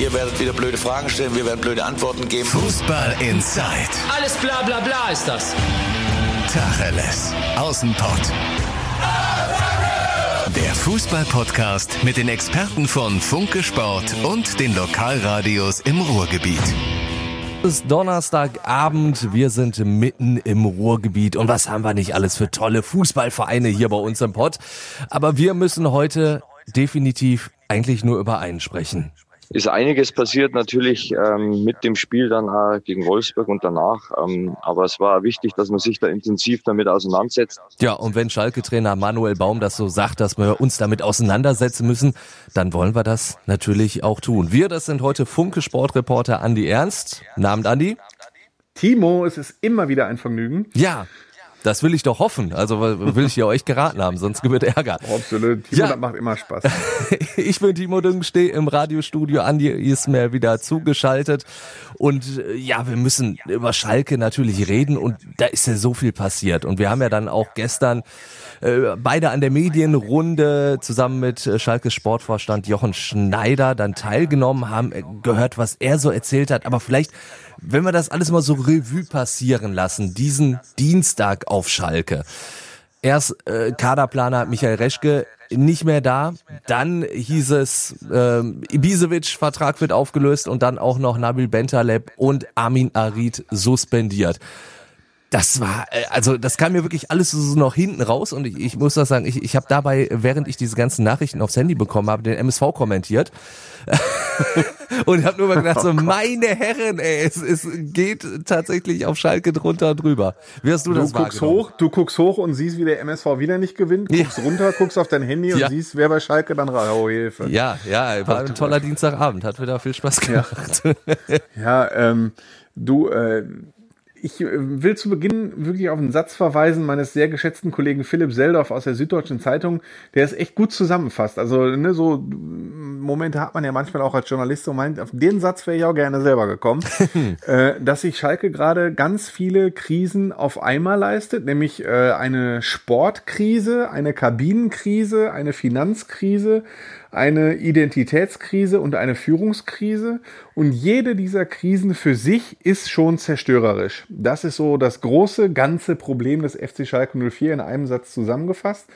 Ihr werdet wieder blöde Fragen stellen, wir werden blöde Antworten geben. Fußball Inside. Alles bla bla bla ist das. Tacheles. Außenpott. Der Fußball-Podcast mit den Experten von Funke Sport und den Lokalradios im Ruhrgebiet. Es ist Donnerstagabend, wir sind mitten im Ruhrgebiet und was haben wir nicht alles für tolle Fußballvereine hier bei uns im Pott. Aber wir müssen heute definitiv eigentlich nur über einen sprechen ist einiges passiert natürlich ähm, mit dem Spiel dann gegen Wolfsburg und danach. Ähm, aber es war wichtig, dass man sich da intensiv damit auseinandersetzt. Ja, und wenn Schalke-Trainer Manuel Baum das so sagt, dass wir uns damit auseinandersetzen müssen, dann wollen wir das natürlich auch tun. Wir, das sind heute Funke Sportreporter Andi Ernst. Namen Andi. Timo, es ist immer wieder ein Vergnügen. Ja, das will ich doch hoffen. Also will ich ja euch geraten haben, sonst gibt es Ärger. Absolut. Timo, ja. das macht immer Spaß. ich bin Timo Düng, stehe im Radiostudio. Andi ist mir wieder zugeschaltet. Und äh, ja, wir müssen über Schalke natürlich reden. Und da ist ja so viel passiert. Und wir haben ja dann auch gestern äh, beide an der Medienrunde zusammen mit äh, Schalkes Sportvorstand Jochen Schneider dann teilgenommen, haben gehört, was er so erzählt hat. Aber vielleicht wenn wir das alles mal so Revue passieren lassen, diesen Dienstag auf Schalke. Erst äh, Kaderplaner Michael Reschke nicht mehr da, dann hieß es, äh, Ibisevic Vertrag wird aufgelöst und dann auch noch Nabil Bentaleb und Amin Arid suspendiert das war, äh, also das kam mir wirklich alles so noch hinten raus und ich, ich muss das sagen, ich, ich habe dabei, während ich diese ganzen Nachrichten aufs Handy bekommen habe, den MSV kommentiert und habe nur mal gedacht, so meine Herren, ey, es, es geht tatsächlich auf Schalke drunter und drüber. Wie hast du, du das guckst hoch, Du guckst hoch und siehst, wie der MSV wieder nicht gewinnt, guckst ja. runter, guckst auf dein Handy und ja. siehst, wer bei Schalke dann. Oh, Hilfe. Ja, ja, war ein toller Dienstagabend, hat wieder viel Spaß gemacht. Ja, ja ähm, du, äh, ich äh, will zu Beginn wirklich auf einen Satz verweisen meines sehr geschätzten Kollegen Philipp Seldorf aus der Süddeutschen Zeitung, der es echt gut zusammenfasst. Also, ne, so Momente hat man ja manchmal auch als Journalist so meint, auf den Satz wäre ich auch gerne selber gekommen, äh, dass sich Schalke gerade ganz viele Krisen auf einmal leistet, nämlich äh, eine Sportkrise, eine Kabinenkrise, eine Finanzkrise, eine Identitätskrise und eine Führungskrise. Und jede dieser Krisen für sich ist schon zerstörerisch. Das ist so das große, ganze Problem des FC Schalke 04 in einem Satz zusammengefasst.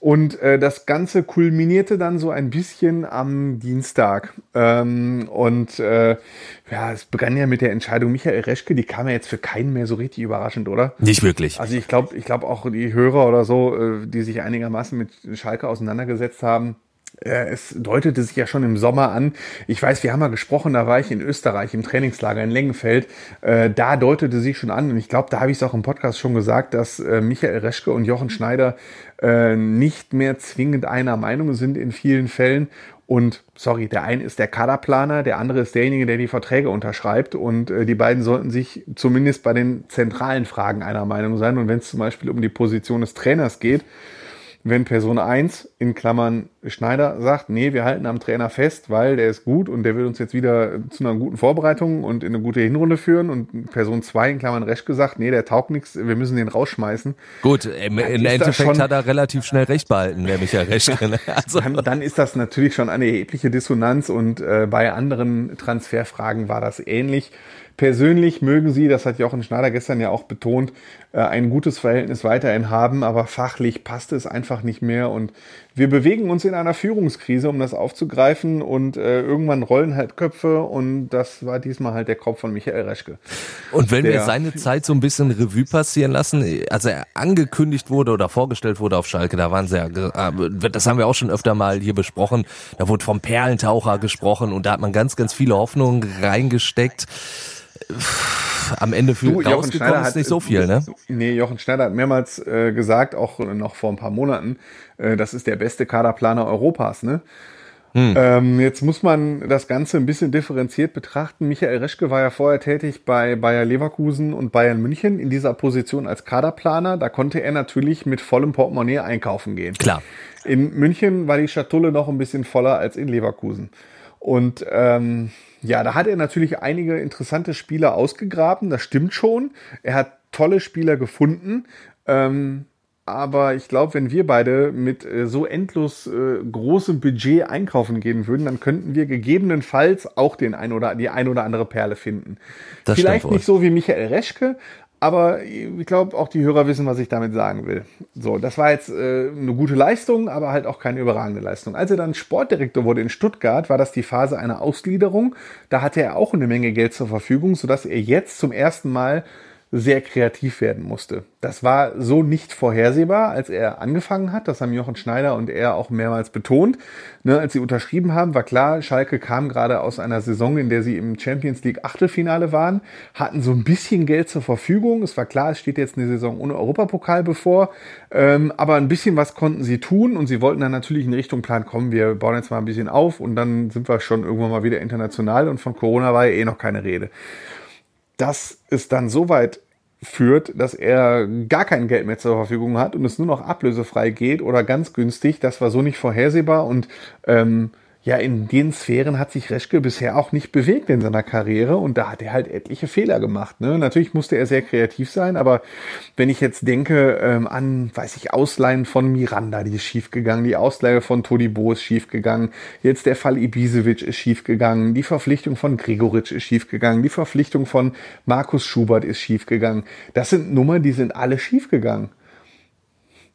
Und äh, das Ganze kulminierte dann so ein bisschen am Dienstag. Ähm, und äh, ja, es begann ja mit der Entscheidung Michael Reschke, die kam ja jetzt für keinen mehr so richtig überraschend, oder? Nicht wirklich. Also ich glaube, ich glaube auch die Hörer oder so, äh, die sich einigermaßen mit Schalke auseinandergesetzt haben, es deutete sich ja schon im Sommer an. Ich weiß, wir haben mal gesprochen, da war ich in Österreich im Trainingslager in Lengenfeld. Äh, da deutete sich schon an, und ich glaube, da habe ich es auch im Podcast schon gesagt, dass äh, Michael Reschke und Jochen Schneider nicht mehr zwingend einer Meinung sind in vielen Fällen. Und sorry, der eine ist der Kaderplaner, der andere ist derjenige, der die Verträge unterschreibt. Und die beiden sollten sich zumindest bei den zentralen Fragen einer Meinung sein. Und wenn es zum Beispiel um die Position des Trainers geht, wenn Person 1 in Klammern Schneider sagt, nee, wir halten am Trainer fest, weil der ist gut und der will uns jetzt wieder zu einer guten Vorbereitung und in eine gute Hinrunde führen und Person 2 in Klammern Resch gesagt, nee, der taugt nichts, wir müssen den rausschmeißen. Gut, im, im Endeffekt hat er relativ schnell recht behalten, der Michael Resch. Also. Dann, dann, ist das natürlich schon eine erhebliche Dissonanz und äh, bei anderen Transferfragen war das ähnlich. Persönlich mögen sie, das hat Jochen Schneider gestern ja auch betont, ein gutes Verhältnis weiterhin haben, aber fachlich passt es einfach nicht mehr. Und wir bewegen uns in einer Führungskrise, um das aufzugreifen. Und äh, irgendwann rollen halt Köpfe. Und das war diesmal halt der Kopf von Michael Reschke. Und wenn wir seine Zeit so ein bisschen Revue passieren lassen, als er angekündigt wurde oder vorgestellt wurde auf Schalke, da waren sie ja, äh, das haben wir auch schon öfter mal hier besprochen, da wurde vom Perlentaucher gesprochen und da hat man ganz, ganz viele Hoffnungen reingesteckt am Ende für du, rausgekommen ist nicht so viel, ne? Nee, Jochen Schneider hat mehrmals äh, gesagt, auch noch vor ein paar Monaten, äh, das ist der beste Kaderplaner Europas, ne? Hm. Ähm, jetzt muss man das Ganze ein bisschen differenziert betrachten. Michael Reschke war ja vorher tätig bei Bayer Leverkusen und Bayern München in dieser Position als Kaderplaner. Da konnte er natürlich mit vollem Portemonnaie einkaufen gehen. Klar. In München war die Schatulle noch ein bisschen voller als in Leverkusen. Und ähm, ja, da hat er natürlich einige interessante Spieler ausgegraben, das stimmt schon. Er hat tolle Spieler gefunden. Ähm, aber ich glaube, wenn wir beide mit äh, so endlos äh, großem Budget einkaufen gehen würden, dann könnten wir gegebenenfalls auch den ein oder die ein oder andere Perle finden. Das Vielleicht nicht so wie Michael Reschke, aber ich glaube, auch die Hörer wissen, was ich damit sagen will. So, das war jetzt äh, eine gute Leistung, aber halt auch keine überragende Leistung. Als er dann Sportdirektor wurde in Stuttgart, war das die Phase einer Ausgliederung. Da hatte er auch eine Menge Geld zur Verfügung, sodass er jetzt zum ersten Mal sehr kreativ werden musste. Das war so nicht vorhersehbar, als er angefangen hat. Das haben Jochen Schneider und er auch mehrmals betont. Ne, als sie unterschrieben haben, war klar, Schalke kam gerade aus einer Saison, in der sie im Champions League Achtelfinale waren, hatten so ein bisschen Geld zur Verfügung. Es war klar, es steht jetzt eine Saison ohne Europapokal bevor, ähm, aber ein bisschen was konnten sie tun und sie wollten dann natürlich in Richtung Plan kommen, wir bauen jetzt mal ein bisschen auf und dann sind wir schon irgendwann mal wieder international und von Corona war ja eh noch keine Rede dass es dann so weit führt, dass er gar kein Geld mehr zur Verfügung hat und es nur noch ablösefrei geht oder ganz günstig. Das war so nicht vorhersehbar und ähm, ja, in den Sphären hat sich Reschke bisher auch nicht bewegt in seiner Karriere und da hat er halt etliche Fehler gemacht. Ne? Natürlich musste er sehr kreativ sein, aber wenn ich jetzt denke ähm, an, weiß ich, Ausleihen von Miranda, die ist schiefgegangen, die Ausleihe von Todibo ist schiefgegangen, jetzt der Fall Ibisevic ist schiefgegangen, die Verpflichtung von Gregoritsch ist schiefgegangen, die Verpflichtung von Markus Schubert ist schiefgegangen. Das sind Nummern, die sind alle schiefgegangen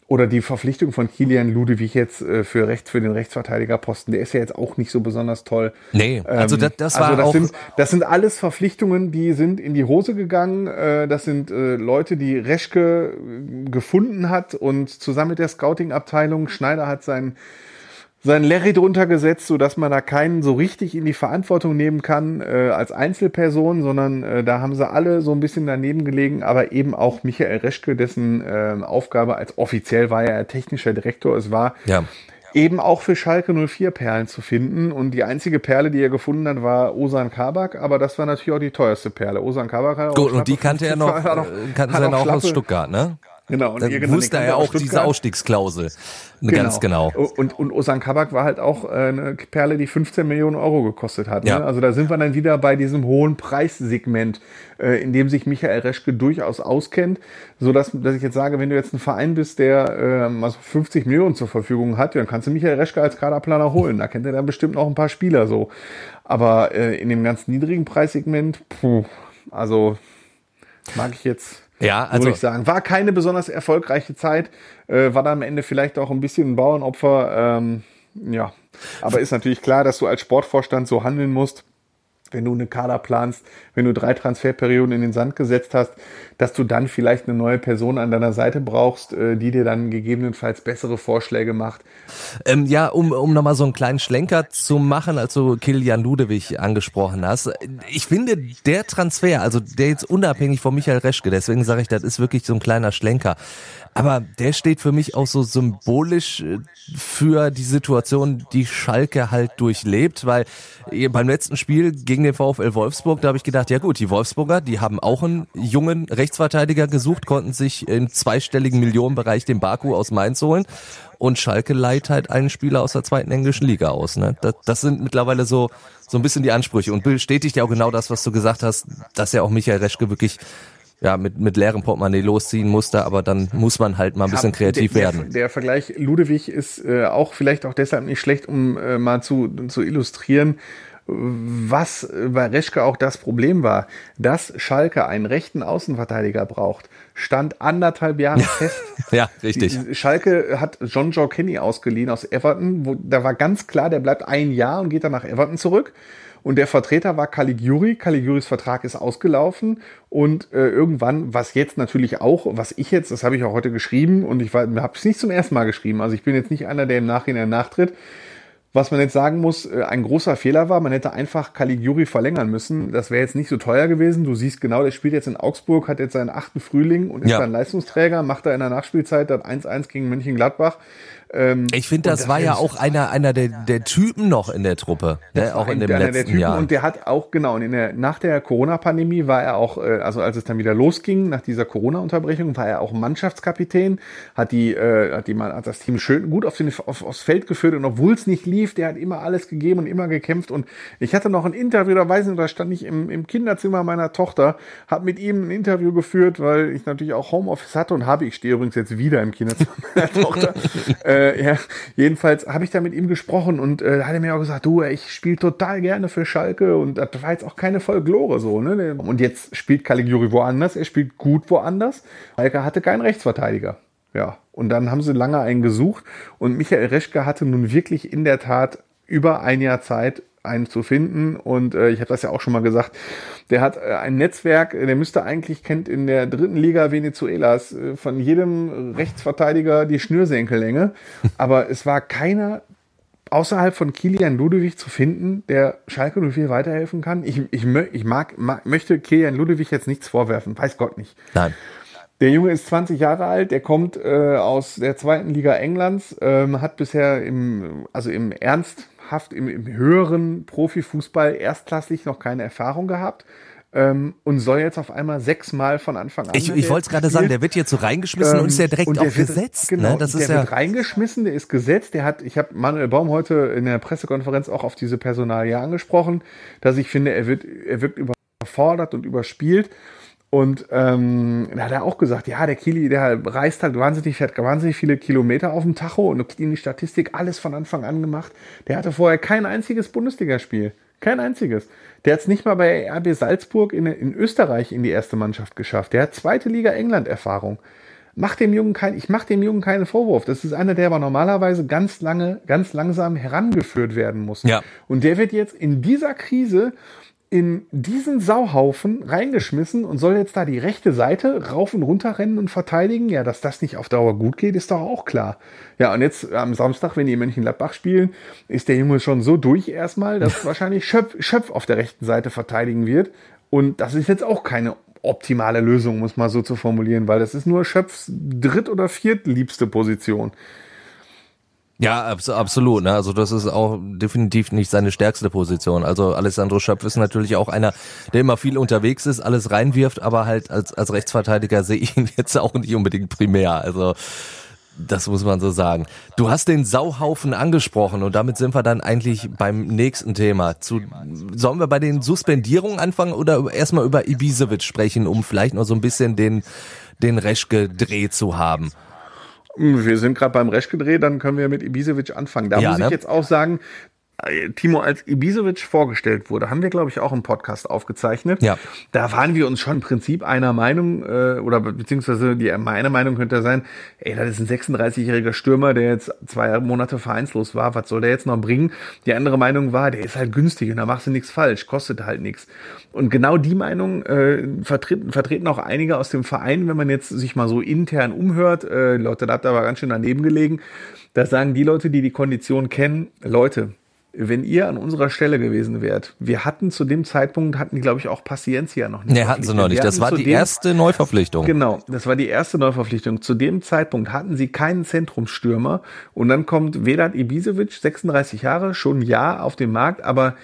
oder die Verpflichtung von Kilian Ludewig jetzt äh, für rechts für den Rechtsverteidigerposten, der ist ja jetzt auch nicht so besonders toll. Nee, also das, das war also das auch sind das sind alles Verpflichtungen, die sind in die Hose gegangen. Äh, das sind äh, Leute, die Reschke gefunden hat und zusammen mit der Scouting Abteilung Schneider hat sein sein Larry drunter gesetzt, so dass man da keinen so richtig in die Verantwortung nehmen kann äh, als Einzelperson, sondern äh, da haben sie alle so ein bisschen daneben gelegen, aber eben auch Michael Reschke, dessen äh, Aufgabe als offiziell war er technischer Direktor, es war ja. eben auch für Schalke 04 Perlen zu finden und die einzige Perle, die er gefunden hat, war Osan Kabak, aber das war natürlich auch die teuerste Perle. Osan Kabak hat auch Gut, und die kannte er noch, 50 hat auch- äh, kannte hat er auch noch aus Stuttgart, ne? Genau, und Dann wusste er ja auch diese Stuttgart. Ausstiegsklausel. Ganz genau. Und, und Osan Kabak war halt auch äh, eine Perle, die 15 Millionen Euro gekostet hat. Ja. Ne? Also da sind wir dann wieder bei diesem hohen Preissegment, äh, in dem sich Michael Reschke durchaus auskennt, so dass, dass ich jetzt sage, wenn du jetzt ein Verein bist, der ähm, also 50 Millionen zur Verfügung hat, dann kannst du Michael Reschke als Kaderplaner holen. Da kennt er dann bestimmt noch ein paar Spieler so. Aber äh, in dem ganz niedrigen Preissegment, puh, also mag ich jetzt Ja, also, muss ich sagen. War keine besonders erfolgreiche Zeit, äh, war da am Ende vielleicht auch ein bisschen ein Bauernopfer. Ähm, ja, aber ist natürlich klar, dass du als Sportvorstand so handeln musst, wenn du eine Kader planst, wenn du drei Transferperioden in den Sand gesetzt hast, dass du dann vielleicht eine neue Person an deiner Seite brauchst, äh, die dir dann gegebenenfalls bessere Vorschläge macht. Ähm, ja, um, um nochmal so einen kleinen Schlenker zu machen, als du Kilian Ludewig angesprochen hast. Ich finde, der Transfer, also der jetzt unabhängig von Michael Reschke, deswegen sage ich, das ist wirklich so ein kleiner Schlenker. Aber der steht für mich auch so symbolisch äh, für die Situation, die Schalke halt durchlebt, weil äh, beim letzten Spiel gegen den VfL Wolfsburg, da habe ich gedacht, ja gut, die Wolfsburger, die haben auch einen jungen Rechtsverteidiger gesucht, konnten sich im zweistelligen Millionenbereich den Baku aus Mainz holen und Schalke leiht halt einen Spieler aus der zweiten englischen Liga aus. Ne? Das, das sind mittlerweile so so ein bisschen die Ansprüche und bestätigt ja auch genau das, was du gesagt hast, dass ja auch Michael Reschke wirklich ja mit mit leerem Portemonnaie losziehen musste, aber dann muss man halt mal ein bisschen kreativ der, werden. Der, der Vergleich Ludewig ist äh, auch vielleicht auch deshalb nicht schlecht, um äh, mal zu, zu illustrieren, was bei Reschke auch das Problem war, dass Schalke einen rechten Außenverteidiger braucht, stand anderthalb Jahre fest. Ja, richtig. Schalke hat John Joe Kenny ausgeliehen aus Everton, wo da war ganz klar, der bleibt ein Jahr und geht dann nach Everton zurück. Und der Vertreter war Caligiuri. Caligiuris Vertrag ist ausgelaufen. Und äh, irgendwann, was jetzt natürlich auch, was ich jetzt, das habe ich auch heute geschrieben und ich habe es nicht zum ersten Mal geschrieben. Also ich bin jetzt nicht einer, der im Nachhinein nachtritt. Was man jetzt sagen muss, äh, ein großer Fehler war, man hätte einfach Caligiuri verlängern müssen. Das wäre jetzt nicht so teuer gewesen. Du siehst genau, der spielt jetzt in Augsburg, hat jetzt seinen achten Frühling und ist Ja. dann Leistungsträger, macht da in der Nachspielzeit das 1-1 gegen Mönchengladbach. Ähm, ich finde, das, und war ja auch einer, einer der, der Typen noch in der Truppe, Das ne? auch in dem einer der letzten Typen Jahr. Und der hat auch, genau, in der, nach der Corona-Pandemie war er auch, äh, also als es dann wieder losging, nach dieser Corona-Unterbrechung, war er auch Mannschaftskapitän, hat die, äh, hat die mal, hat das Team schön gut auf den, auf, aufs Feld geführt und obwohl es nicht lief, der hat immer alles gegeben und immer gekämpft und ich hatte noch ein Interview, da weiß ich da stand ich im, im Kinderzimmer meiner Tochter, habe mit ihm ein Interview geführt, weil ich natürlich auch Homeoffice hatte und habe, ich stehe übrigens jetzt wieder im Kinderzimmer meiner Tochter, äh, ja, jedenfalls habe ich da mit ihm gesprochen und äh, hat er mir auch gesagt, du, ich spiele total gerne für Schalke und das war jetzt auch keine Folklore so, ne? Und jetzt spielt Caligiuri woanders, er spielt gut woanders. Schalke hatte keinen Rechtsverteidiger. Ja, und dann haben sie lange einen gesucht und Michael Reschke hatte nun wirklich in der Tat über ein Jahr Zeit, einen zu finden. Und äh, ich habe das ja auch schon mal gesagt, der hat äh, ein Netzwerk, der müsste eigentlich, kennt in der dritten Liga Venezuelas äh, von jedem Rechtsverteidiger die Schnürsenkellänge. Aber es war keiner außerhalb von Kilian Ludewig zu finden, der Schalke 04 weiterhelfen kann. Ich, ich, ich mag, mag, möchte Kilian Ludewig jetzt nichts vorwerfen, weiß Gott nicht. Nein. Der Junge ist 20 Jahre alt, der kommt äh, aus der zweiten Liga Englands, ähm, hat bisher im, also im ernsthaft, im, im höheren Profifußball erstklassig noch keine Erfahrung gehabt ähm, und soll jetzt auf einmal sechsmal von Anfang an. Ich, ich wollte es gerade sagen, der wird jetzt so reingeschmissen und ist ja direkt Ähm, und auch der wird- gesetzt. Genau, ne? Das der ist ja wird reingeschmissen, der ist gesetzt. Der hat, ich habe Manuel Baum heute in der Pressekonferenz auch auf diese Personalie angesprochen, dass ich finde, er wird, er wirkt überfordert und überspielt. Und ähm, da hat er auch gesagt, ja, der Kili, der reist halt wahnsinnig, fährt wahnsinnig viele Kilometer auf dem Tacho und in die Statistik, alles von Anfang an gemacht. Der hatte vorher kein einziges Bundesligaspiel. Kein einziges. Der hat es nicht mal bei RB Salzburg in, in Österreich in die erste Mannschaft geschafft. Der hat zweite Liga England Erfahrung. Mach dem Jungen kein, ich mache dem Jungen keinen Vorwurf. Das ist einer, der aber normalerweise ganz lange, ganz langsam herangeführt werden muss. Ja. Und der wird jetzt in dieser Krise in diesen Sauhaufen reingeschmissen und soll jetzt da die rechte Seite rauf und runter rennen und verteidigen. Ja, dass das nicht auf Dauer gut geht, ist doch auch klar. Ja, und jetzt am Samstag, wenn die in Mönchengladbach spielen, ist der Junge schon so durch erstmal, dass wahrscheinlich Schöpf, Schöpf auf der rechten Seite verteidigen wird. Und das ist jetzt auch keine optimale Lösung, muss man so zu formulieren, weil das ist nur Schöpfs dritt- oder viertliebste Position. Ja, abs absolut. Ne? Also das ist auch definitiv nicht seine stärkste Position. Also Alessandro Schöpf ist natürlich auch einer, der immer viel unterwegs ist, alles reinwirft, aber halt als, als Rechtsverteidiger sehe ich ihn jetzt auch nicht unbedingt primär. Also das muss man so sagen. Du hast den Sauhaufen angesprochen und damit sind wir dann eigentlich beim nächsten Thema. Zu, sollen wir bei den Suspendierungen anfangen oder erstmal über Ibisevic sprechen, um vielleicht noch so ein bisschen den, den Reschke-Dreh zu haben? Wir sind gerade beim Reschke-Dreh, dann können wir mit Ibisevic anfangen. Da Ja, muss ich ne? jetzt auch sagen, Timo, als Ibisevic vorgestellt wurde, haben wir, glaube ich, auch im Podcast aufgezeichnet. Ja. Da waren wir uns schon im Prinzip einer Meinung, äh, oder be- beziehungsweise die meine Meinung könnte sein, ey, das ist ein 36-jähriger Stürmer, der jetzt zwei Monate vereinslos war, was soll der jetzt noch bringen? Die andere Meinung war, der ist halt günstig und da machst du nichts falsch, kostet halt nichts. Und genau die Meinung äh, vertreten, vertreten auch einige aus dem Verein, wenn man jetzt sich mal so intern umhört, äh, Leute, da habt ihr aber ganz schön daneben gelegen, da sagen die Leute, die die Kondition kennen, Leute, wenn ihr an unserer Stelle gewesen wärt, wir hatten zu dem Zeitpunkt, hatten die, glaube ich, auch Paciencia noch nicht. Nee, hatten sie noch nicht. Das war die dem- erste Neuverpflichtung. Genau, das war die erste Neuverpflichtung. Zu dem Zeitpunkt hatten sie keinen Zentrumsstürmer und dann kommt Vedat Ibisevic, 36 Jahre, schon ein Jahr auf dem Markt, aber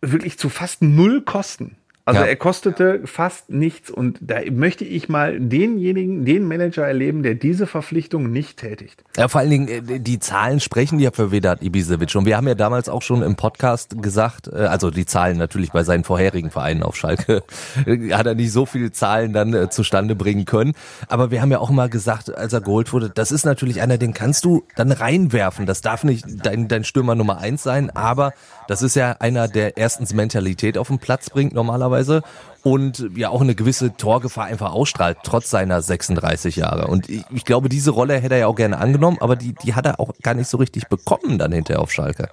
wirklich zu fast null Kosten. Also Ja. er kostete fast nichts und da möchte ich mal denjenigen, den Manager erleben, der diese Verpflichtung nicht tätigt. Ja, vor allen Dingen, äh, die Zahlen sprechen ja für Vedat Ibisevic. Und wir haben ja damals auch schon im Podcast gesagt, äh, also die Zahlen natürlich bei seinen vorherigen Vereinen auf Schalke, äh, hat er nicht so viele Zahlen dann zustande bringen können. Aber wir haben ja auch immer gesagt, als er geholt wurde, das ist natürlich einer, den kannst du dann reinwerfen. Das darf nicht dein, dein Stürmer Nummer eins sein, aber das ist ja einer, der erstens Mentalität auf den Platz bringt normalerweise und ja auch eine gewisse Torgefahr einfach ausstrahlt, trotz seiner 36 Jahre. Und ich, ich glaube, diese Rolle hätte er ja auch gerne angenommen, aber die, die hat er auch gar nicht so richtig bekommen dann hinterher auf Schalke.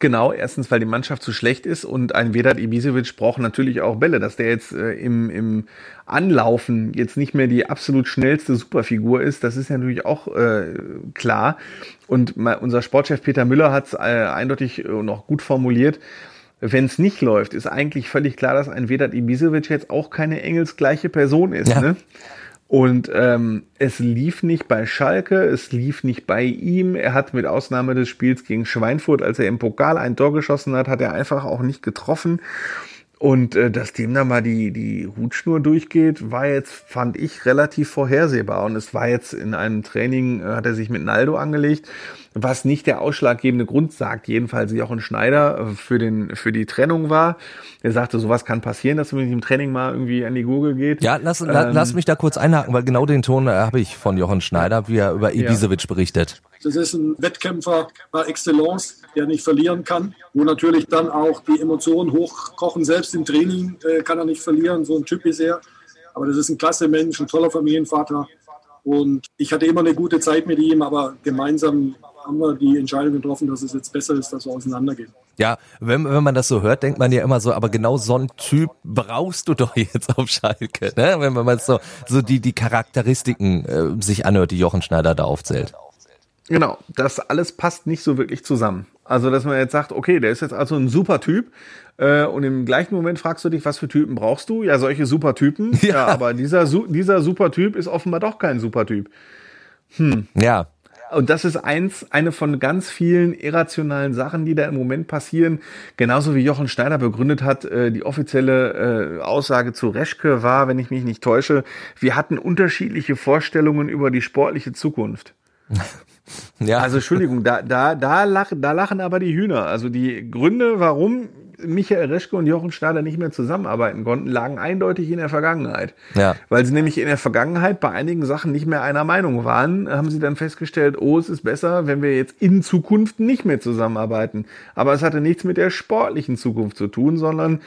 Genau, erstens, weil die Mannschaft zu schlecht ist und ein Vedat Ibisevic braucht natürlich auch Bälle, dass der jetzt äh, im, im Anlaufen jetzt nicht mehr die absolut schnellste Superfigur ist, das ist ja natürlich auch äh, klar. Und mal, unser Sportchef Peter Müller hat es äh, eindeutig und auch gut formuliert. Wenn es nicht läuft, ist eigentlich völlig klar, dass ein Vedat Ibisevic jetzt auch keine engelsgleiche Person ist. Ja. Ne? Und ähm, es lief nicht bei Schalke, es lief nicht bei ihm. Er hat mit Ausnahme des Spiels gegen Schweinfurt, als er im Pokal ein Tor geschossen hat, hat er einfach auch nicht getroffen. Und äh, dass dem da mal die, die Hutschnur durchgeht, war jetzt, fand ich, relativ vorhersehbar. Und es war jetzt in einem Training, äh, hat er sich mit Naldo angelegt, was nicht der ausschlaggebende Grund, sagt jedenfalls Jochen Schneider, äh, für, den, für die Trennung war. Er sagte, sowas kann passieren, dass man im Training mal irgendwie an die Gurgel geht. Ja, lass, ähm, lass mich da kurz einhaken, weil genau den Ton äh, habe ich von Jochen Schneider, wie er über Ibisevic ja. berichtet. Das ist ein Wettkämpfer par excellence, der nicht verlieren kann, wo natürlich dann auch die Emotionen hochkochen. Selbst im Training äh, kann er nicht verlieren, so ein Typ ist er. Aber das ist ein klasse Mensch, ein toller Familienvater. Und ich hatte immer eine gute Zeit mit ihm, aber gemeinsam haben wir die Entscheidung getroffen, dass es jetzt besser ist, dass wir auseinandergehen. Ja, wenn, wenn man das so hört, denkt man ja immer so, aber genau so einen Typ brauchst du doch jetzt auf Schalke, ne? wenn man so, so die, die Charakteristiken äh, sich anhört, die Jochen Schneider da aufzählt. Genau, das alles passt nicht so wirklich zusammen. Also, dass man jetzt sagt, okay, der ist jetzt also ein super Typ, äh, und im gleichen Moment fragst du dich, was für Typen brauchst du? Ja, solche super Typen. Ja, ja aber dieser, dieser super Typ ist offenbar doch kein super Typ. Hm. Ja. Und das ist eins, eine von ganz vielen irrationalen Sachen, die da im Moment passieren. Genauso wie Jochen Schneider begründet hat, äh, die offizielle äh, Aussage zu Reschke war, wenn ich mich nicht täusche, wir hatten unterschiedliche Vorstellungen über die sportliche Zukunft. Ja. Also Entschuldigung, da, da, da, lachen, da lachen aber die Hühner. Also die Gründe, warum Michael Reschke und Jochen Schneider nicht mehr zusammenarbeiten konnten, lagen eindeutig in der Vergangenheit. Ja. Weil sie nämlich in der Vergangenheit bei einigen Sachen nicht mehr einer Meinung waren, haben sie dann festgestellt, oh, es ist besser, wenn wir jetzt in Zukunft nicht mehr zusammenarbeiten. Aber es hatte nichts mit der sportlichen Zukunft zu tun, sondern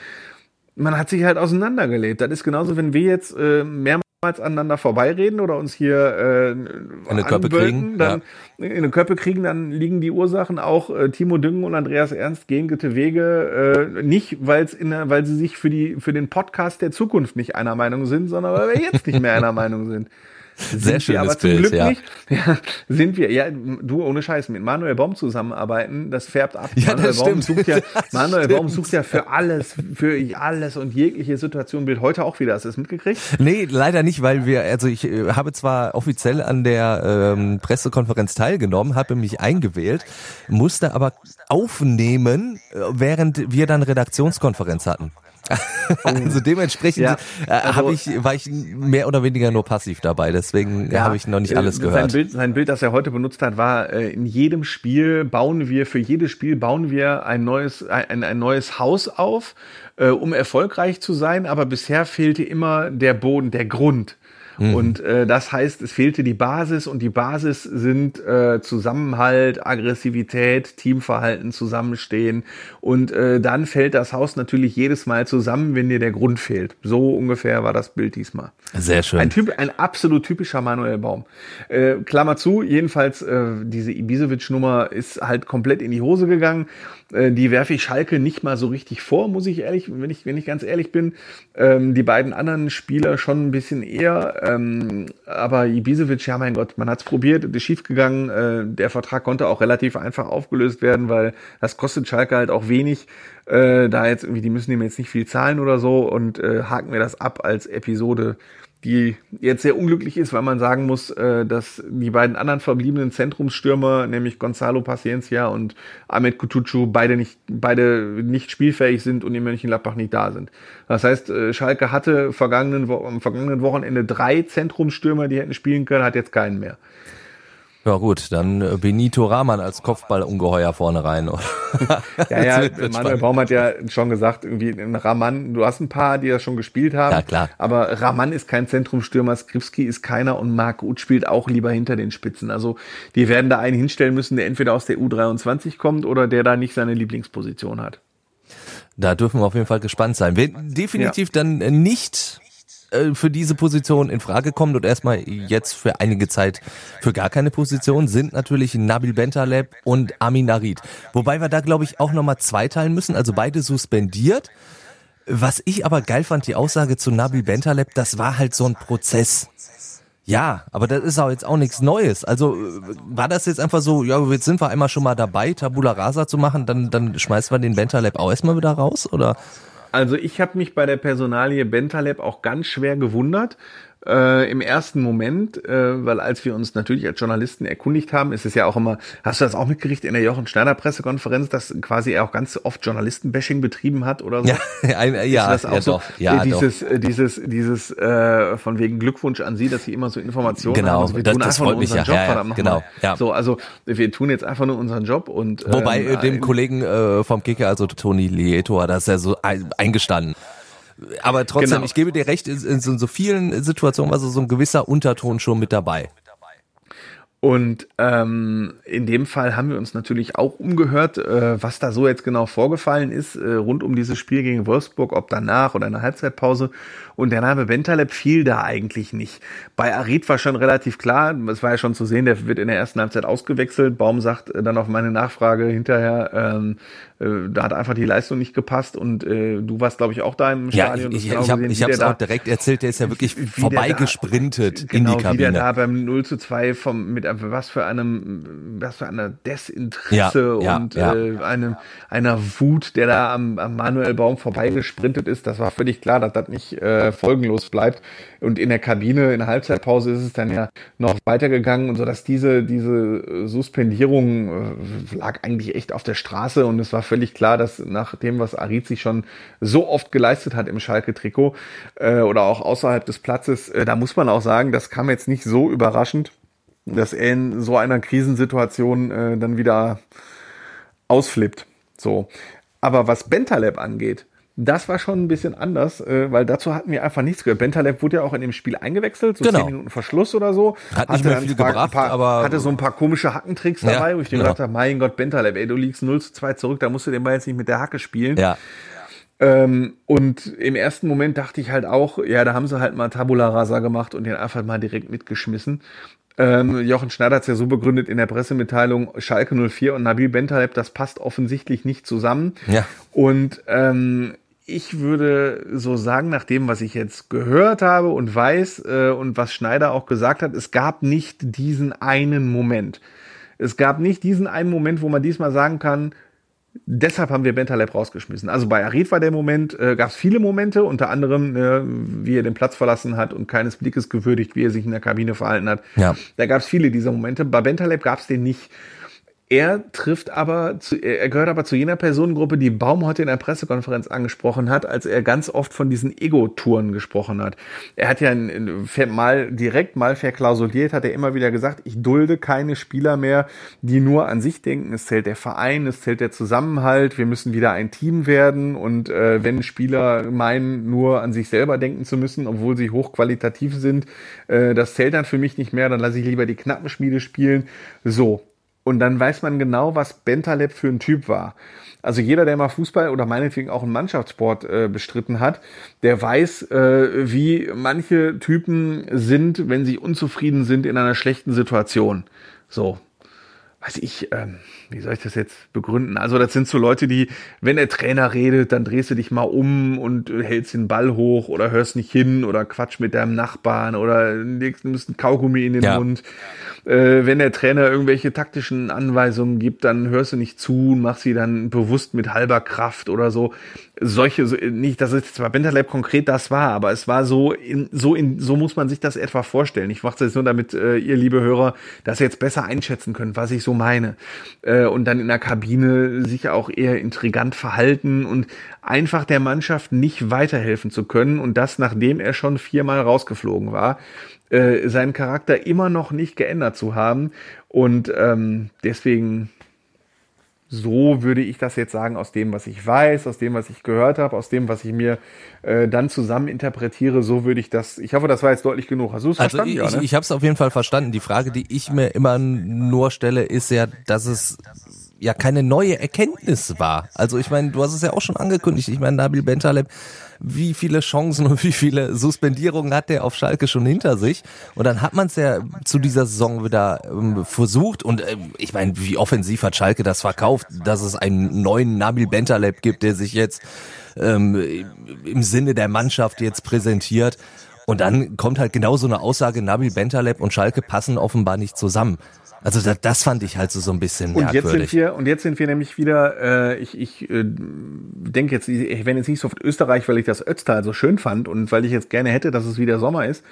man hat sich halt auseinandergelebt. Das ist genauso, wenn wir jetzt äh, mehrmals aneinander vorbeireden oder uns hier äh, in eine Köppe kriegen, dann ja. in eine Köppe kriegen, dann liegen die Ursachen auch äh, Timo Düngen und Andreas Ernst gehen gute Wege äh, nicht, weil's in, weil sie sich für die für den Podcast der Zukunft nicht einer Meinung sind, sondern weil wir jetzt nicht mehr einer Meinung sind. Sehr schönes aber zum Bild, Glück ja. nicht. Ja, sind wir, ja, du ohne Scheiß mit Manuel Baum zusammenarbeiten, das färbt ab. Ja, Manuel das Baum stimmt. sucht ja, Manuel Baum sucht ja für alles, für alles und jegliche Situation Bild. Heute auch wieder, hast du es mitgekriegt? Nee, leider nicht, weil wir, also ich äh, habe zwar offiziell an der ähm, Pressekonferenz teilgenommen, habe mich eingewählt, musste aber aufnehmen, äh, während wir dann Redaktionskonferenz hatten. also dementsprechend ja, äh, also, ich, war ich mehr oder weniger nur passiv dabei, deswegen ja, habe ich noch nicht alles gehört. Sein Bild, sein Bild, das er heute benutzt hat, war, äh, in jedem Spiel bauen wir, für jedes Spiel bauen wir ein neues, ein, ein neues Haus auf, äh, um erfolgreich zu sein, aber bisher fehlte immer der Boden, der Grund. Mhm. Und äh, das heißt, es fehlte die Basis und die Basis sind äh, Zusammenhalt, Aggressivität, Teamverhalten, Zusammenstehen. Und äh, dann fällt das Haus natürlich jedes Mal zusammen, wenn dir der Grund fehlt. So ungefähr war das Bild diesmal. Sehr schön. Ein, typ, ein absolut typischer Manuel Baum. Äh, Klammer zu, jedenfalls äh, diese Ibisevic-Nummer ist halt komplett in die Hose gegangen. Äh, die werfe ich Schalke nicht mal so richtig vor, muss ich ehrlich, wenn ich, wenn ich ganz ehrlich bin. Ähm, die beiden anderen Spieler schon ein bisschen eher. Ähm, aber Ibisevic, ja mein Gott, man hat es probiert, ist schief gegangen. Äh, der Vertrag konnte auch relativ einfach aufgelöst werden, weil das kostet Schalke halt auch wenig. Äh, da jetzt irgendwie, die müssen ihm jetzt nicht viel zahlen oder so und äh, haken wir das ab als Episode die jetzt sehr unglücklich ist, weil man sagen muss, äh, dass die beiden anderen verbliebenen Zentrumsstürmer, nämlich Gonzalo Paciencia und Ahmed Kutucu, beide nicht, beide nicht spielfähig sind und in Mönchengladbach nicht da sind. Das heißt, äh, Schalke hatte vergangenen, am vergangenen Wochenende drei Zentrumsstürmer, die hätten spielen können, hat jetzt keinen mehr. Ja gut, dann äh, Benito Rahman als Kopfballungeheuer vorne rein. ja, ja, Manuel Baum hat ja schon gesagt, irgendwie Rahman, du hast ein paar, die das schon gespielt haben. Ja, klar. Aber Rahman ist kein Zentrumstürmer, Skripski ist keiner und Marc Uth spielt auch lieber hinter den Spitzen. Also die werden da einen hinstellen müssen, der entweder aus der U23 kommt oder der da nicht seine Lieblingsposition hat. Da dürfen wir auf jeden Fall gespannt sein. Wer definitiv ja. dann nicht äh, für diese Position in Frage kommt und erstmal jetzt für einige Zeit für gar keine Position sind natürlich Nabil Bentaleb und Amin Arid. Wobei wir da glaube ich auch nochmal zweiteilen müssen, also beide suspendiert. Was ich aber geil fand, die Aussage zu Nabil Bentaleb, das war halt so ein Prozess. Ja, aber das ist auch jetzt auch nichts Neues. Also äh, war das jetzt einfach so, ja, jetzt sind wir einmal schon mal dabei, Tabula Rasa zu machen, dann, dann schmeißen wir den Bentaleb auch erstmal wieder raus, oder? Also ich habe mich bei der Personalie Bentaleb auch ganz schwer gewundert, äh, im ersten Moment, äh, weil als wir uns natürlich als Journalisten erkundigt haben, ist es ja auch immer, hast du das auch mitgekriegt in der Jochen Schneider Pressekonferenz, dass quasi er auch ganz oft Journalistenbashing betrieben hat oder so? Ja, ein, ja, das auch ja so? doch. Ja, Äh, dieses, doch. äh, dieses, dieses äh, von wegen Glückwunsch an Sie, dass Sie immer so Informationen Genau, haben. Also wir das- tun das einfach nur freut mich unseren ja. Job, Ja, verdammt genau, ja. So, also wir tun jetzt einfach nur unseren Job und Wobei ähm, äh, dem Kollegen äh, vom Kicker, also Toni Lieto, hat das ja so ein, eingestanden. Aber trotzdem, Genau. ich gebe dir recht, in, in so, so vielen Situationen war so, so ein gewisser Unterton schon mit dabei. Und ähm, in dem Fall haben wir uns natürlich auch umgehört, äh, was da so jetzt genau vorgefallen ist, äh, rund um dieses Spiel gegen Wolfsburg, ob danach oder in der Halbzeitpause. Und der Name Bentaleb fiel da eigentlich nicht. Bei Arid war schon relativ klar, es war ja schon zu sehen, der wird in der ersten Halbzeit ausgewechselt. Baum sagt äh, dann auf meine Nachfrage hinterher, ähm, äh, da hat einfach die Leistung nicht gepasst. Und äh, du warst, glaube ich, auch da im Ja, Stadion. ich, ich, ich habe genau hab's der auch da- direkt erzählt, der ist ja wirklich vorbeigesprintet da, in genau, die Wie der Kabine. da beim 0 zu 2 vom, mit einem- was für einem, was für einer Desinteresse ja, und ja. Äh, einem, einer Wut, der da am, am Manuel Baum vorbeigesprintet ist. Das war völlig klar, dass das nicht äh, folgenlos bleibt. Und in der Kabine, in der Halbzeitpause ist es dann ja noch weitergegangen und so, dass diese, diese äh, Suspendierung äh, lag eigentlich echt auf der Straße und es war völlig klar, dass nach dem, was Arid sich schon so oft geleistet hat im Schalke-Trikot äh, oder auch außerhalb des Platzes, äh, da muss man auch sagen, das kam jetzt nicht so überraschend, dass er in so einer Krisensituation äh, dann wieder ausflippt. So. Aber was Bentaleb angeht, das war schon ein bisschen anders, äh, weil dazu hatten wir einfach nichts gehört. Bentaleb wurde ja auch in dem Spiel eingewechselt, so Genau. zehn Minuten Verschluss oder so. Hat nicht mehr viel zwar gebracht, paar, aber- hatte so ein paar komische Hackentricks Ja, dabei, wo ich dir genau. gedacht habe, mein Gott, Bentaleb, ey, du liegst 0 zu 2 zurück, da musst du den Ball jetzt nicht mit der Hacke spielen. Ja, Ähm, und im ersten Moment dachte ich halt auch, ja, da haben sie halt mal Tabula Rasa gemacht und den einfach mal direkt mitgeschmissen. Ähm, Jochen Schneider hat es ja so begründet in der Pressemitteilung, Schalke 04 und Nabil Bentaleb, das passt offensichtlich nicht zusammen. Ja. Und ähm, ich würde so sagen, nach dem, was ich jetzt gehört habe und weiß äh, und was Schneider auch gesagt hat, es gab nicht diesen einen Moment. Es gab nicht diesen einen Moment, wo man diesmal sagen kann, deshalb haben wir Bentaleb rausgeschmissen. Also bei Arid war der Moment, äh, gab es viele Momente, unter anderem, äh, wie er den Platz verlassen hat und keines Blickes gewürdigt, wie er sich in der Kabine verhalten hat. Ja. Da gab es viele dieser Momente. Bei Bentaleb gab es den nicht. Er trifft aber, zu, er gehört aber zu jener Personengruppe, die Baum heute in der Pressekonferenz angesprochen hat, als er ganz oft von diesen Ego-Touren gesprochen hat. Er hat ja in, in, ver- mal direkt, mal verklausuliert, hat er immer wieder gesagt, ich dulde keine Spieler mehr, die nur an sich denken. Es zählt der Verein, es zählt der Zusammenhalt, wir müssen wieder ein Team werden und äh, wenn Spieler meinen, nur an sich selber denken zu müssen, obwohl sie hochqualitativ sind, äh, das zählt dann für mich nicht mehr, dann lasse ich lieber die Knappenschmiede spielen. So, und dann weiß man genau, was Bentaleb für ein Typ war. Also jeder, der mal Fußball oder meinetwegen auch einen Mannschaftssport äh, bestritten hat, der weiß, äh, wie manche Typen sind, wenn sie unzufrieden sind in einer schlechten Situation. So, weiß ich, ähm, wie soll ich das jetzt begründen? Also das sind so Leute, die, wenn der Trainer redet, dann drehst du dich mal um und äh, hältst den Ball hoch oder hörst nicht hin oder quatsch mit deinem Nachbarn oder legst nimmst einen Kaugummi in den Ja. Mund. Äh, wenn der Trainer irgendwelche taktischen Anweisungen gibt, dann hörst du nicht zu und machst sie dann bewusst mit halber Kraft oder so. Solche, so, nicht, dass es zwar Bentaleb konkret das war, aber es war so, in, so in, so muss man sich das etwa vorstellen. Ich mache das jetzt nur damit, äh, ihr liebe Hörer, das jetzt besser einschätzen könnt, was ich so meine. Äh, und dann in der Kabine sich auch eher intrigant verhalten und einfach der Mannschaft nicht weiterhelfen zu können und das, nachdem er schon viermal rausgeflogen war äh, seinen Charakter immer noch nicht geändert zu haben. Und ähm, deswegen, so würde ich das jetzt sagen, aus dem, was ich weiß, aus dem, was ich gehört habe, aus dem, was ich mir äh, dann zusammen interpretiere, so würde ich das. Ich hoffe, das war jetzt deutlich genug. Hast du es Also verstanden? ich, ja, ne? ich habe es auf jeden Fall verstanden. Die Frage, die ich mir immer nur stelle, ist ja, dass es ja keine neue Erkenntnis war. Also ich meine, du hast es ja auch schon angekündigt. Ich meine, Nabil Bentaleb, wie viele Chancen und wie viele Suspendierungen hat der auf Schalke schon hinter sich? Und dann hat man es ja zu dieser Saison wieder ähm, versucht. Und ähm, ich meine, wie offensiv hat Schalke das verkauft, dass es einen neuen Nabil Bentaleb gibt, der sich jetzt ähm, im Sinne der Mannschaft jetzt präsentiert. Und dann kommt halt genau so eine Aussage, Nabil Bentaleb und Schalke passen offenbar nicht zusammen. Also das, das fand ich halt so, so ein bisschen Und jetzt merkwürdig. sind wir, und jetzt sind wir nämlich wieder, äh, ich, ich äh, denke jetzt, ich werde jetzt nicht so oft Österreich, weil ich das Ötztal so schön fand und weil ich jetzt gerne hätte, dass es wieder Sommer ist.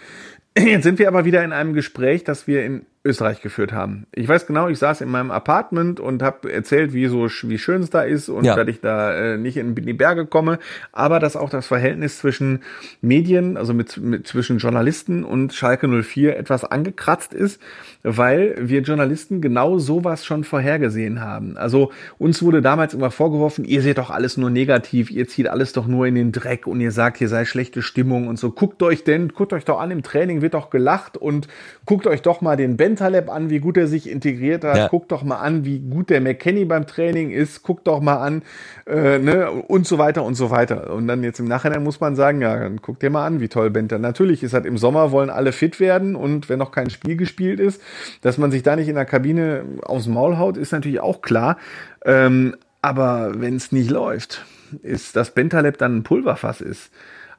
Jetzt sind wir aber wieder in einem Gespräch, das wir in Österreich geführt haben. Ich weiß genau, ich saß in meinem Apartment und habe erzählt, wie so wie schön es da ist und Ja. dass ich da äh, nicht in die Berge komme, aber dass auch das Verhältnis zwischen Medien, also mit, mit zwischen Journalisten und Schalke 04 etwas angekratzt ist, weil wir Journalisten genau sowas schon vorhergesehen haben. Also uns wurde damals immer vorgeworfen, ihr seht doch alles nur negativ, ihr zieht alles doch nur in den Dreck und ihr sagt, hier sei schlechte Stimmung und so. Guckt euch denn, guckt euch doch an, im Training wird doch gelacht und guckt euch doch mal den Bentaleb an, wie gut er sich integriert hat. Ja. Guckt doch mal an, wie gut der McKenny beim Training ist. Guckt doch mal an äh, ne, und so weiter und so weiter. Und dann jetzt im Nachhinein muss man sagen, ja, dann guckt dir mal an, wie toll Benter. Natürlich ist halt im Sommer wollen alle fit werden und wenn noch kein Spiel gespielt ist, dass man sich da nicht in der Kabine aufs Maul haut, ist natürlich auch klar. Ähm, aber wenn es nicht läuft, ist das Bentaleb dann ein Pulverfass ist.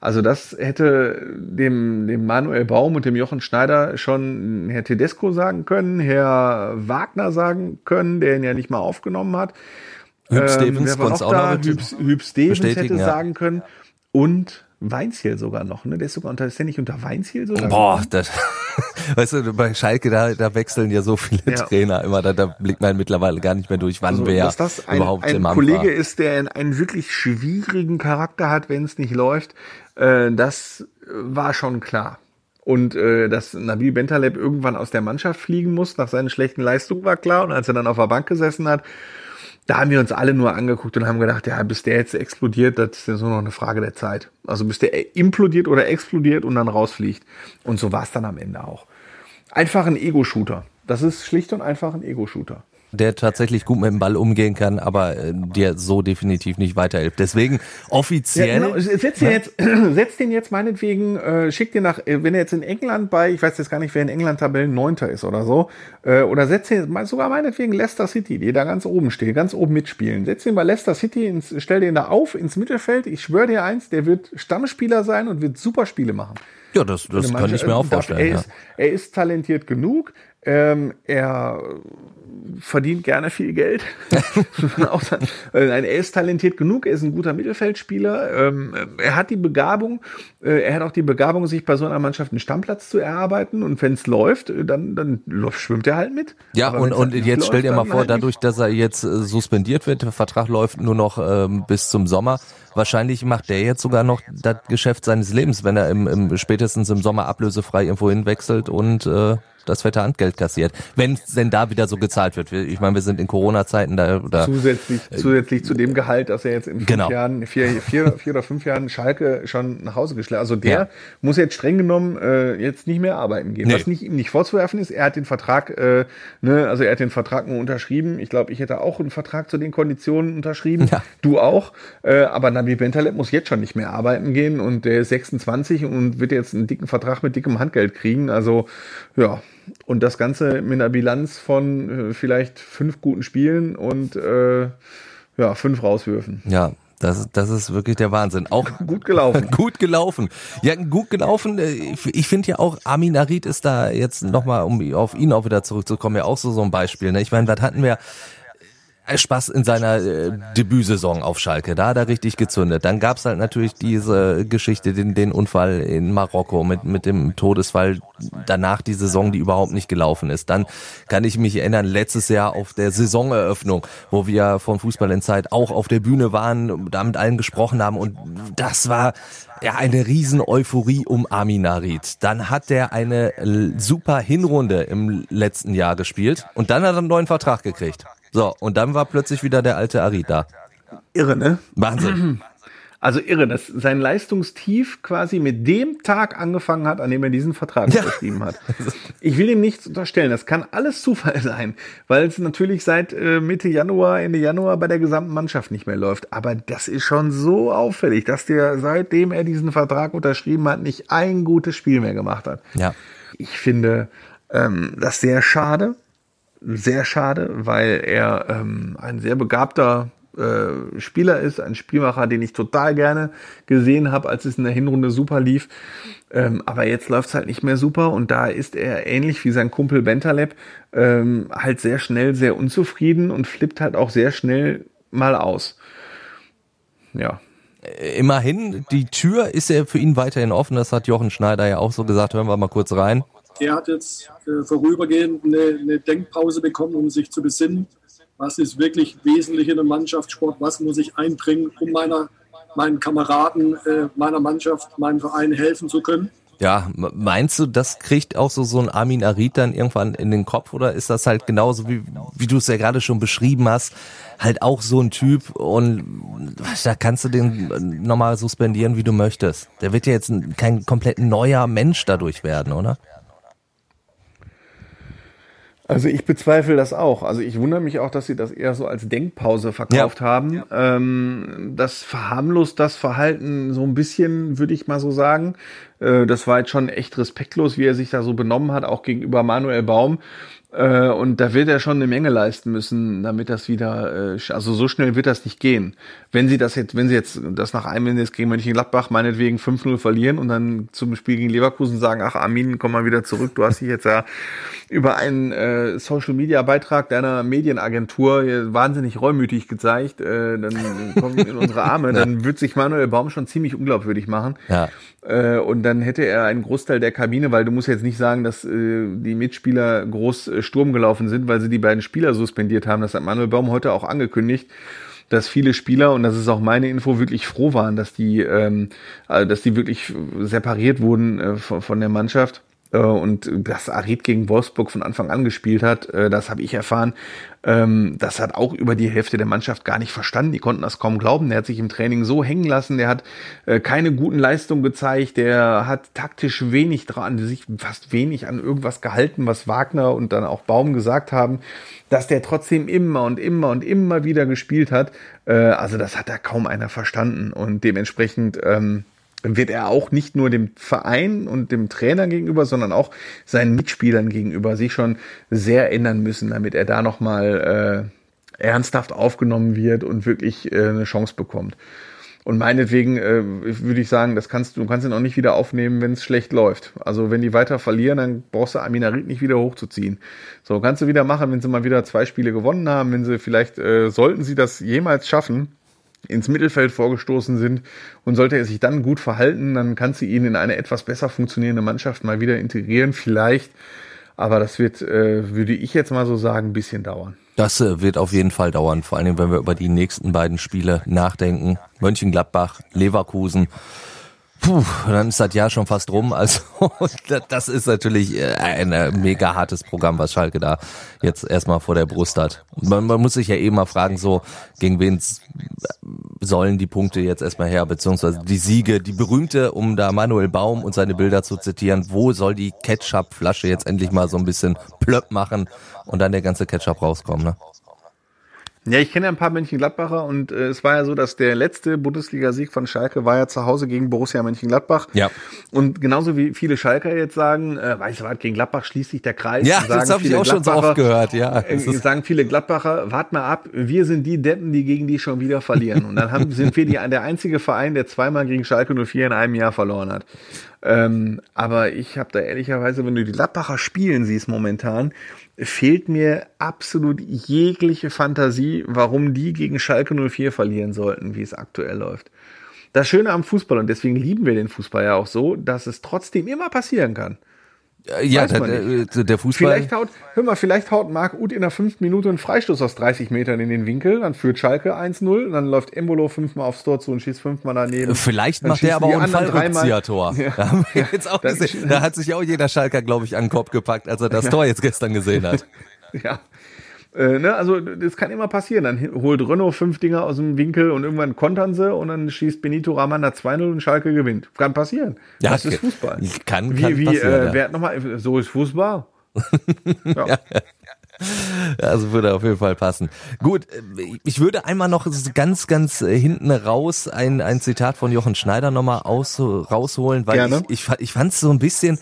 Also das hätte dem, dem Manuel Baum und dem Jochen Schneider schon Herr Tedesco sagen können, Herr Wagner sagen können, der ihn ja nicht mal aufgenommen hat. Hüb Ähm, Stevens noch auch da? Hüb, Hüb Stevens hätte ja. sagen können. Und Weinziel sogar noch, ne? Der ist sogar unter, ist der nicht unter Weinziel sogar? Boah, das, weißt du, bei Schalke, da, da wechseln ja so viele Ja. Trainer immer, da, da blickt man mittlerweile gar nicht mehr durch, wann Also, wer dass das ein, überhaupt ein im Kollege war. ist, der einen- einen wirklich schwierigen Charakter hat, wenn es nicht läuft, äh, das war schon klar. Und äh, dass Nabil Bentaleb irgendwann aus der Mannschaft fliegen muss, nach seinen schlechten Leistungen war klar. Und als er dann auf der Bank gesessen hat, da haben wir uns alle nur angeguckt und haben gedacht, ja, bis der jetzt explodiert, das ist jetzt nur noch eine Frage der Zeit. Also bis der implodiert oder explodiert und dann rausfliegt. Und so war es dann am Ende auch. Einfach ein Ego-Shooter. Das ist schlicht und einfach ein Ego-Shooter. Der tatsächlich gut mit dem Ball umgehen kann, aber äh, dir so definitiv nicht weiterhilft. Deswegen offiziell. Ja, genau. Setz den jetzt, setz den jetzt meinetwegen, äh, schick den nach, äh, wenn er jetzt in England bei, ich weiß jetzt gar nicht, wer in England Tabellen Neunter ist oder so, äh, oder setz den mal- sogar meinetwegen Leicester City, die da ganz oben steht, ganz oben mitspielen. Setz den bei Leicester City, ins, stell den da auf ins Mittelfeld. Ich schwöre dir eins, der wird Stammspieler sein und wird super Spiele machen. Ja, das, das kann ich mir auch dafür- vorstellen. Er ist, er ist talentiert genug. Ähm, er verdient gerne viel Geld. Äh, Nein, er ist talentiert genug, er ist ein guter Mittelfeldspieler. Ähm, er hat die Begabung, äh, er hat auch die Begabung, sich bei so einer Mannschaft einen Stammplatz zu erarbeiten. Und wenn es läuft, äh, dann, dann schwimmt er halt mit. Ja, Aber und, und halt nicht jetzt stell läuft, dir mal vor, halt dadurch, dass er jetzt äh, suspendiert wird, der Vertrag läuft nur noch ähm, bis zum Sommer. Wahrscheinlich macht der jetzt sogar noch das Geschäft seines Lebens, wenn er im, im spätestens im Sommer ablösefrei irgendwo hinwechselt und äh, das fette Handgeld kassiert. Wenn es denn da wieder so gezahlt wird. Ich meine, wir sind in Corona-Zeiten da oder Zusätzlich, zusätzlich zu dem Gehalt, dass er jetzt in fünf Genau. Jahren, vier, vier, vier oder fünf Jahren Schalke schon nach Hause geschlagen. Also der Ja. muss jetzt streng genommen äh, jetzt nicht mehr arbeiten gehen. Nee. Was nicht, ihm nicht vorzuwerfen ist, er hat den Vertrag, äh, ne, also er hat den Vertrag nur unterschrieben. Ich glaube, ich hätte auch einen Vertrag zu den Konditionen unterschrieben. Ja. Du auch. Äh, aber Nabi Bentaleb muss jetzt schon nicht mehr arbeiten gehen und der ist 26 und wird jetzt einen dicken Vertrag mit dickem Handgeld kriegen. Also ja. Und das Ganze mit einer Bilanz von äh, vielleicht fünf guten Spielen und äh, ja, fünf Rauswürfen. ja, das, das ist wirklich der Wahnsinn. Auch Gut gelaufen. gut gelaufen. Ja, gut gelaufen. Äh, Ich finde ja auch, Armin Arid ist da jetzt nochmal, um auf ihn auch wieder zurückzukommen, ja auch so, so ein Beispiel. Ne? Ich meine, was hatten wir? Äh, Spaß in seiner äh, Debütsaison auf Schalke. Da hat er richtig gezündet. Dann gab's halt natürlich diese Geschichte, den, den Unfall in Marokko mit, mit dem Todesfall. Danach die Saison, die überhaupt nicht gelaufen ist. Dann kann ich mich erinnern, letztes Jahr auf der Saisoneröffnung, wo wir von Fußball in Zeit auch auf der Bühne waren, da mit allen gesprochen haben. Und das war ja eine riesen Euphorie um Armin Narid. Dann hat er eine super Hinrunde im letzten Jahr gespielt und dann hat er einen neuen Vertrag gekriegt. So, und dann war plötzlich wieder der alte Arid da. Irre, ne? Wahnsinn. Also irre, dass sein Leistungstief quasi mit dem Tag angefangen hat, an dem er diesen Vertrag Ja. unterschrieben hat. Ich will ihm nichts unterstellen, das kann alles Zufall sein, weil es natürlich seit äh, Mitte Januar, Ende Januar bei der gesamten Mannschaft nicht mehr läuft. Aber das ist schon so auffällig, dass der, seitdem er diesen Vertrag unterschrieben hat, nicht ein gutes Spiel mehr gemacht hat. Ja. Ich finde ähm, das sehr schade, sehr schade, weil er ähm, ein sehr begabter äh, Spieler ist, ein Spielmacher, den ich total gerne gesehen habe, als es in der Hinrunde super lief. Ähm, aber jetzt läuft's halt nicht mehr super und da ist er ähnlich wie sein Kumpel Bentaleb ähm, halt sehr schnell sehr unzufrieden und flippt halt auch sehr schnell mal aus. Ja. Immerhin, die Tür ist ja für ihn weiterhin offen. Das hat Jochen Schneider ja auch so gesagt. Hören wir mal kurz rein. Er hat jetzt äh, vorübergehend eine, eine Denkpause bekommen, um sich zu besinnen. Was ist wirklich wesentlich in einem Mannschaftssport? Was muss ich einbringen, um meiner, meinen Kameraden, äh, meiner Mannschaft, meinem Verein helfen zu können? Ja, meinst du, das kriegt auch so, so ein Armin Arid dann irgendwann in den Kopf oder ist das halt genauso, wie, wie du es ja gerade schon beschrieben hast, halt auch so ein Typ und da kannst du den nochmal suspendieren, wie du möchtest. Der wird ja jetzt kein komplett neuer Mensch dadurch werden, oder? Also ich bezweifle das auch. Also ich wundere mich auch, dass sie das eher so als Denkpause verkauft ja. haben. Ähm, das verharmlost das Verhalten so ein bisschen, würde ich mal so sagen. Äh, das war jetzt schon echt respektlos, wie er sich da so benommen hat, auch gegenüber Manuel Baum. Äh, und da wird er schon eine Menge leisten müssen, damit das wieder, äh, also so schnell wird das nicht gehen. Wenn sie das jetzt, wenn sie jetzt das nach einem jetzt gegen Mönchengladbach meinetwegen 5-0 verlieren und dann zum Spiel gegen Leverkusen sagen, ach Armin, komm mal wieder zurück, du hast dich jetzt ja über einen äh, Social Media Beitrag deiner Medienagentur wahnsinnig reumütig gezeigt, äh, dann kommen in unsere Arme, dann wird sich Manuel Baum schon ziemlich unglaubwürdig machen. Ja. Äh, und dann hätte er einen Großteil der Kabine, weil du musst jetzt nicht sagen, dass äh, die Mitspieler groß äh, Sturm gelaufen sind, weil sie die beiden Spieler suspendiert haben. Das hat Manuel Baum heute auch angekündigt dass viele Spieler, und das ist auch meine Info, wirklich froh waren, dass die, ähm, also dass die wirklich separiert wurden äh, von, von der Mannschaft. Äh, und dass Arid gegen Wolfsburg von Anfang an gespielt hat, äh, das habe ich erfahren. Ähm, das hat auch über die Hälfte der Mannschaft gar nicht verstanden. Die konnten das kaum glauben. Der hat sich im Training so hängen lassen. Der hat äh, keine guten Leistungen gezeigt. Der hat taktisch wenig dran, sich fast wenig an irgendwas gehalten, was Wagner und dann auch Baum gesagt haben, dass der trotzdem immer und immer und immer wieder gespielt hat. also das hat da kaum einer verstanden und dementsprechend ähm, wird er auch nicht nur dem Verein und dem Trainer gegenüber, sondern auch seinen Mitspielern gegenüber sich schon sehr ändern müssen, damit er da nochmal äh, ernsthaft aufgenommen wird und wirklich äh, eine Chance bekommt. Und meinetwegen äh, würde ich sagen, das kannst du kannst ihn auch nicht wieder aufnehmen, wenn es schlecht läuft. Also wenn die weiter verlieren, dann brauchst du Aminarit nicht wieder hochzuziehen. So kannst du wieder machen, wenn sie mal wieder zwei Spiele gewonnen haben, wenn sie vielleicht äh, sollten sie das jemals schaffen, ins Mittelfeld vorgestoßen sind. Und sollte er sich dann gut verhalten, dann kannst du ihn in eine etwas besser funktionierende Mannschaft mal wieder integrieren, vielleicht. Aber das wird, äh, würde ich jetzt mal so sagen, ein bisschen dauern. Das äh, wird auf jeden Fall dauern, vor allem wenn wir über die nächsten beiden Spiele nachdenken. Mönchengladbach, Leverkusen. Puh, dann ist das Jahr schon fast rum. Also das ist natürlich äh, ein äh, mega hartes Programm, was Schalke da jetzt erstmal vor der Brust hat. Man, man muss sich ja eben mal fragen, so gegen wen sollen die Punkte jetzt erstmal her, beziehungsweise die Siege, die berühmte, um da Manuel Baum und seine Bilder zu zitieren, wo soll die Ketchup-Flasche jetzt endlich mal so ein bisschen plöpp machen und dann der ganze Ketchup rauskommen, ne? Ja, ich kenne ja ein paar Mönchengladbacher und äh, es war ja so, dass der letzte Bundesligasieg von Schalke war ja zu Hause gegen Borussia Mönchengladbach. Ja. Und genauso wie viele Schalker jetzt sagen, äh, weißt du was, gegen Gladbach schließt sich der Kreis. Ja, das habe ich auch schon so oft gehört, ja. Äh, sagen viele Gladbacher, wart mal ab, wir sind die Deppen, die gegen die schon wieder verlieren. Und dann haben, sind wir die, der einzige Verein, der zweimal gegen Schalke 04 in einem Jahr verloren hat. Ähm, aber ich habe da ehrlicherweise, wenn du die Gladbacher spielen siehst momentan, fehlt mir absolut jegliche Fantasie, warum die gegen Schalke 04 verlieren sollten, wie es aktuell läuft. Das Schöne am Fußball, und deswegen lieben wir den Fußball ja auch so, dass es trotzdem immer passieren kann. Ja, der, der, der, Fußball. Vielleicht haut, hör mal, vielleicht haut Marc Uth in der fünften Minute einen Freistoß aus 30 Metern in den Winkel, dann führt Schalke 1-0, dann läuft Embolo fünfmal aufs Tor zu und schießt fünfmal daneben. Vielleicht macht der aber auch ein Fallrückzieher-Tor. Ja. Da haben wir jetzt auch gesehen. Da hat sich auch jeder Schalker, glaube ich, an den Kopf gepackt, als er das ja. Tor jetzt gestern gesehen hat. Ja, äh, ne, also das kann immer passieren. Dann holt Renault fünf Dinger aus dem Winkel und irgendwann kontern sie und dann schießt Benito Ramanda 2-0 und Schalke gewinnt. Kann passieren. Ja, das ist Fußball. Kann, wie, kann wie, passieren. Äh, ja. wer hat nochmal, so ist Fußball. ja. Also würde auf jeden Fall passen. Gut, äh, ich würde einmal noch ganz, ganz äh, hinten raus ein, ein Zitat von Jochen Schneider nochmal aus, rausholen, weil Gerne. ich, ich, ich fand es so ein bisschen,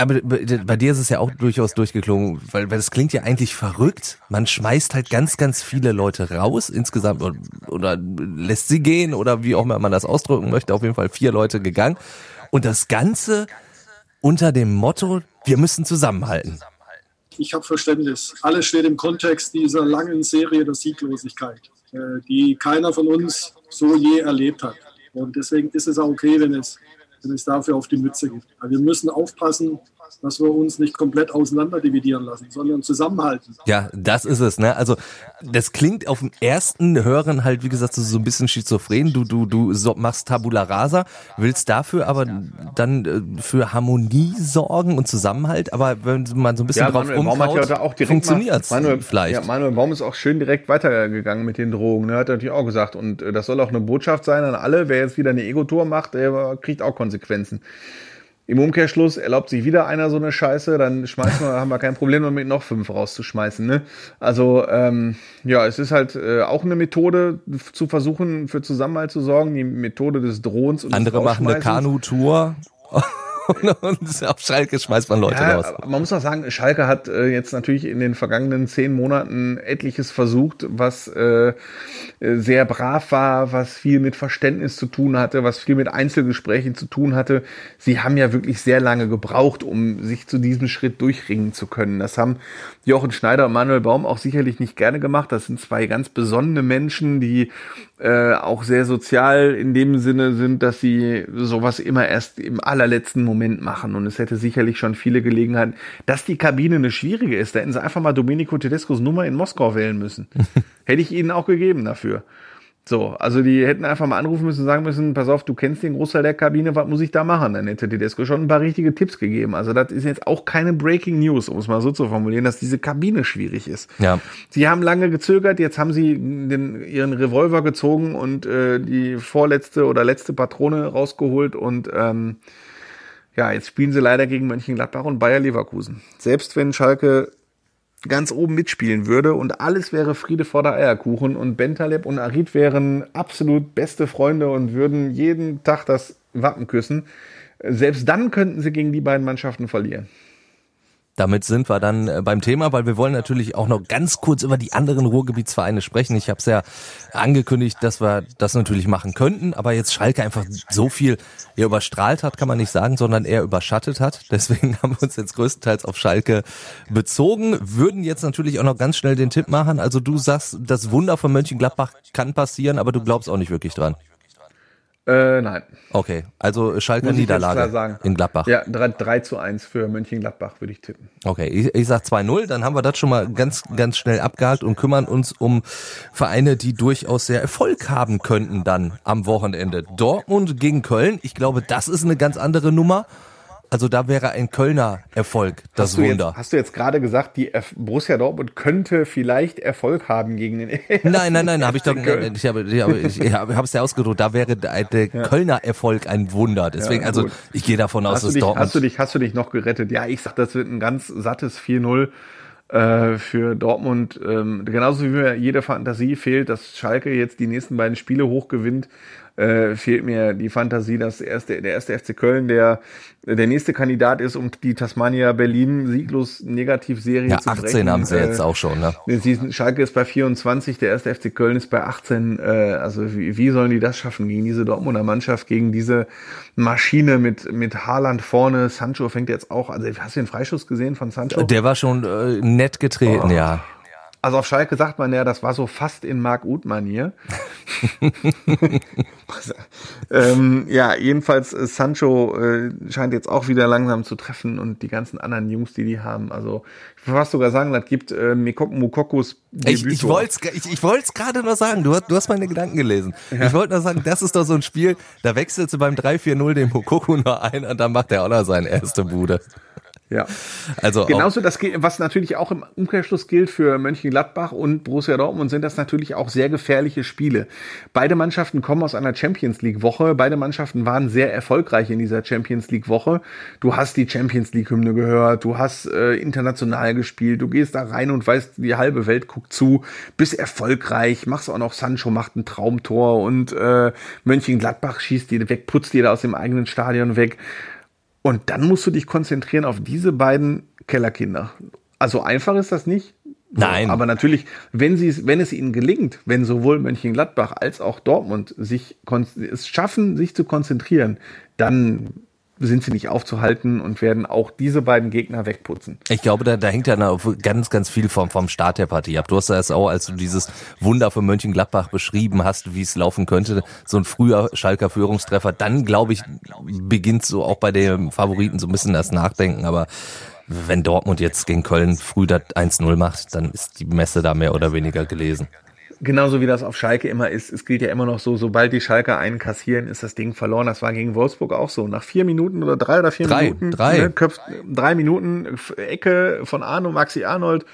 Aber bei dir ist es ja auch durchaus durchgeklungen, weil, weil das klingt ja eigentlich verrückt. Man schmeißt halt ganz, ganz viele Leute raus insgesamt oder, oder lässt sie gehen oder wie auch immer man das ausdrücken möchte. Auf jeden Fall vier Leute gegangen. Und das Ganze unter dem Motto, wir müssen zusammenhalten. Ich habe Verständnis. Alles steht im Kontext dieser langen Serie der Sieglosigkeit, äh, die keiner von uns so je erlebt hat. Und deswegen ist es auch okay, wenn es wenn es dafür auf die Mütze. Aber wir müssen aufpassen, dass wir uns nicht komplett auseinander dividieren lassen, sondern zusammenhalten. Ja, das ist es. Ne? Also das klingt auf dem ersten Hören halt, wie gesagt, so ein bisschen schizophren. Du, du, du machst Tabula Rasa, willst dafür aber dann äh, für Harmonie sorgen und Zusammenhalt. Aber wenn man so ein bisschen ja, drauf Manuel rumkaut, ja auch funktioniert vielleicht. Ja, Manuel Baum ist auch schön direkt weitergegangen mit den Drogen. Ne? Hat er natürlich auch gesagt. Und äh, das soll auch eine Botschaft sein an alle. Wer jetzt wieder eine Ego-Tour macht, der kriegt auch Konsequenzen. Im Umkehrschluss erlaubt sich wieder einer so eine Scheiße, dann schmeißen wir, haben wir kein Problem damit, noch fünf rauszuschmeißen. Ne? Also ähm, ja, es ist halt äh, auch eine Methode zu versuchen, für Zusammenhalt zu sorgen, die Methode des Drohens und Andere des machen eine Kanu-Tour. und auf Schalke schmeißt man Leute ja, raus. Man muss auch sagen, Schalke hat äh, jetzt natürlich in den vergangenen zehn Monaten etliches versucht, was äh, sehr brav war, was viel mit Verständnis zu tun hatte, was viel mit Einzelgesprächen zu tun hatte. Sie haben ja wirklich sehr lange gebraucht, um sich zu diesem Schritt durchringen zu können. Das haben Jochen Schneider und Manuel Baum auch sicherlich nicht gerne gemacht. Das sind zwei ganz besonnene Menschen, die äh, auch sehr sozial in dem Sinne sind, dass sie sowas immer erst im allerletzten Moment machen. Und es hätte sicherlich schon viele Gelegenheiten, dass die Kabine eine schwierige ist. Da hätten sie einfach mal Domenico Tedescos Nummer in Moskau wählen müssen. Hätte ich ihnen auch gegeben dafür. So, also die hätten einfach mal anrufen müssen und sagen müssen, pass auf, du kennst den Großteil der Kabine, was muss ich da machen? Dann hätte Tedesco schon ein paar richtige Tipps gegeben. Also das ist jetzt auch keine Breaking News, um es mal so zu formulieren, dass diese Kabine schwierig ist. Ja. Sie haben lange gezögert, jetzt haben sie den, ihren Revolver gezogen und äh, die vorletzte oder letzte Patrone rausgeholt und ähm, ja, jetzt spielen sie leider gegen Mönchengladbach und Bayer Leverkusen. Selbst wenn Schalke ganz oben mitspielen würde und alles wäre Friede vor der Eierkuchen und Bentaleb und Arid wären absolut beste Freunde und würden jeden Tag das Wappen küssen. Selbst dann könnten sie gegen die beiden Mannschaften verlieren. Damit sind wir dann äh, beim Thema, weil wir wollen natürlich auch noch ganz kurz über die anderen Ruhrgebietsvereine sprechen. Ich habe es ja angekündigt, dass wir das natürlich machen könnten, aber jetzt Schalke einfach so viel eher überstrahlt hat, kann man nicht sagen, sondern eher überschattet hat. Deswegen haben wir uns jetzt größtenteils auf Schalke bezogen, würden jetzt natürlich auch noch ganz schnell den Tipp machen. Also du sagst, das Wunder von Mönchengladbach kann passieren, aber du glaubst auch nicht wirklich dran. Äh, nein. Okay, also Schalke Niederlage in Gladbach. Ja, 3, 3 zu 1 für Mönchengladbach würde ich tippen. Okay, ich, ich sag 2-0, dann haben wir das schon mal ganz, ganz schnell abgehakt und kümmern uns um Vereine, die durchaus sehr Erfolg haben könnten dann am Wochenende. Dortmund gegen Köln, ich glaube, das ist eine ganz andere Nummer. Also da wäre ein Kölner Erfolg das hast Wunder. Jetzt, hast du jetzt gerade gesagt, die F Borussia Dortmund könnte vielleicht Erfolg haben gegen den Nein, nein, nein, habe ich doch Köln. ich habe ich habe ich habe es ja ausgedrückt, da wäre der ja. Kölner Erfolg ein Wunder. Deswegen ja, also ich gehe davon aus, dass dich, Dortmund Hast du dich hast du dich noch gerettet? Ja, ich sag, das wird ein ganz sattes 4-0 äh, für Dortmund. Ähm, genauso wie mir jede Fantasie fehlt, dass Schalke jetzt die nächsten beiden Spiele hochgewinnt äh, fehlt mir die Fantasie, dass erste, der erste FC Köln der, der nächste Kandidat ist, um die Tasmania Berlin sieglos Negativserie ja, zu 18 brechen. haben sie äh, jetzt auch schon, ne? Sie, Schalke ist bei 24, der erste FC Köln ist bei 18. Äh, also wie, wie sollen die das schaffen gegen diese Dortmunder Mannschaft, gegen diese Maschine mit, mit Haaland vorne? Sancho fängt jetzt auch, also hast du den Freischuss gesehen von Sancho? Der war schon äh, nett getreten, oh. ja. Also auf Schalke sagt man ja, das war so fast in Mark Uth-Manier. ähm, ja, jedenfalls äh, Sancho äh, scheint jetzt auch wieder langsam zu treffen und die ganzen anderen Jungs, die die haben. Also ich würde fast sogar sagen, das gibt äh, Mukokus Ich, ich wollte es ich, ich gerade noch sagen, du hast, du hast meine Gedanken gelesen. Ja. Ich wollte nur sagen, das ist doch so ein Spiel, da wechselst du beim 3-4-0 den Mukoku nur ein und dann macht er auch noch seine erste Bude. Ja. Also genauso das was natürlich auch im Umkehrschluss gilt für Mönchengladbach und Borussia Dortmund sind das natürlich auch sehr gefährliche Spiele. Beide Mannschaften kommen aus einer Champions League Woche, beide Mannschaften waren sehr erfolgreich in dieser Champions League Woche. Du hast die Champions League Hymne gehört, du hast äh, international gespielt, du gehst da rein und weißt, die halbe Welt guckt zu, bist erfolgreich, machst auch noch Sancho macht ein Traumtor und äh, Mönchengladbach schießt dir weg, putzt da aus dem eigenen Stadion weg Und dann musst du dich konzentrieren auf diese beiden Kellerkinder. Also einfach ist das nicht. Nein. Aber natürlich, wenn sie es, wenn es ihnen gelingt, wenn sowohl Mönchengladbach als auch Dortmund sich es schaffen, sich zu konzentrieren, dann sind sie nicht aufzuhalten und werden auch diese beiden Gegner wegputzen. Ich glaube, da, da hängt ja noch ganz, ganz viel vom, vom Start der Partie ab. Du hast das auch, als du dieses Wunder für Mönchengladbach beschrieben hast, wie es laufen könnte, so ein früher Schalker Führungstreffer, dann glaube ich, beginnt so auch bei den Favoriten so ein bisschen das Nachdenken, aber wenn Dortmund jetzt gegen Köln früh das 1-0 macht, dann ist die Messe da mehr oder weniger gelesen genauso wie das auf Schalke immer ist. Es gilt ja immer noch so, sobald die Schalke einen kassieren, ist das Ding verloren. Das war gegen Wolfsburg auch so. Nach vier Minuten oder drei oder vier drei, Minuten. Drei. Ne, köpft, drei Minuten Ecke von Arno, Maxi Arnold,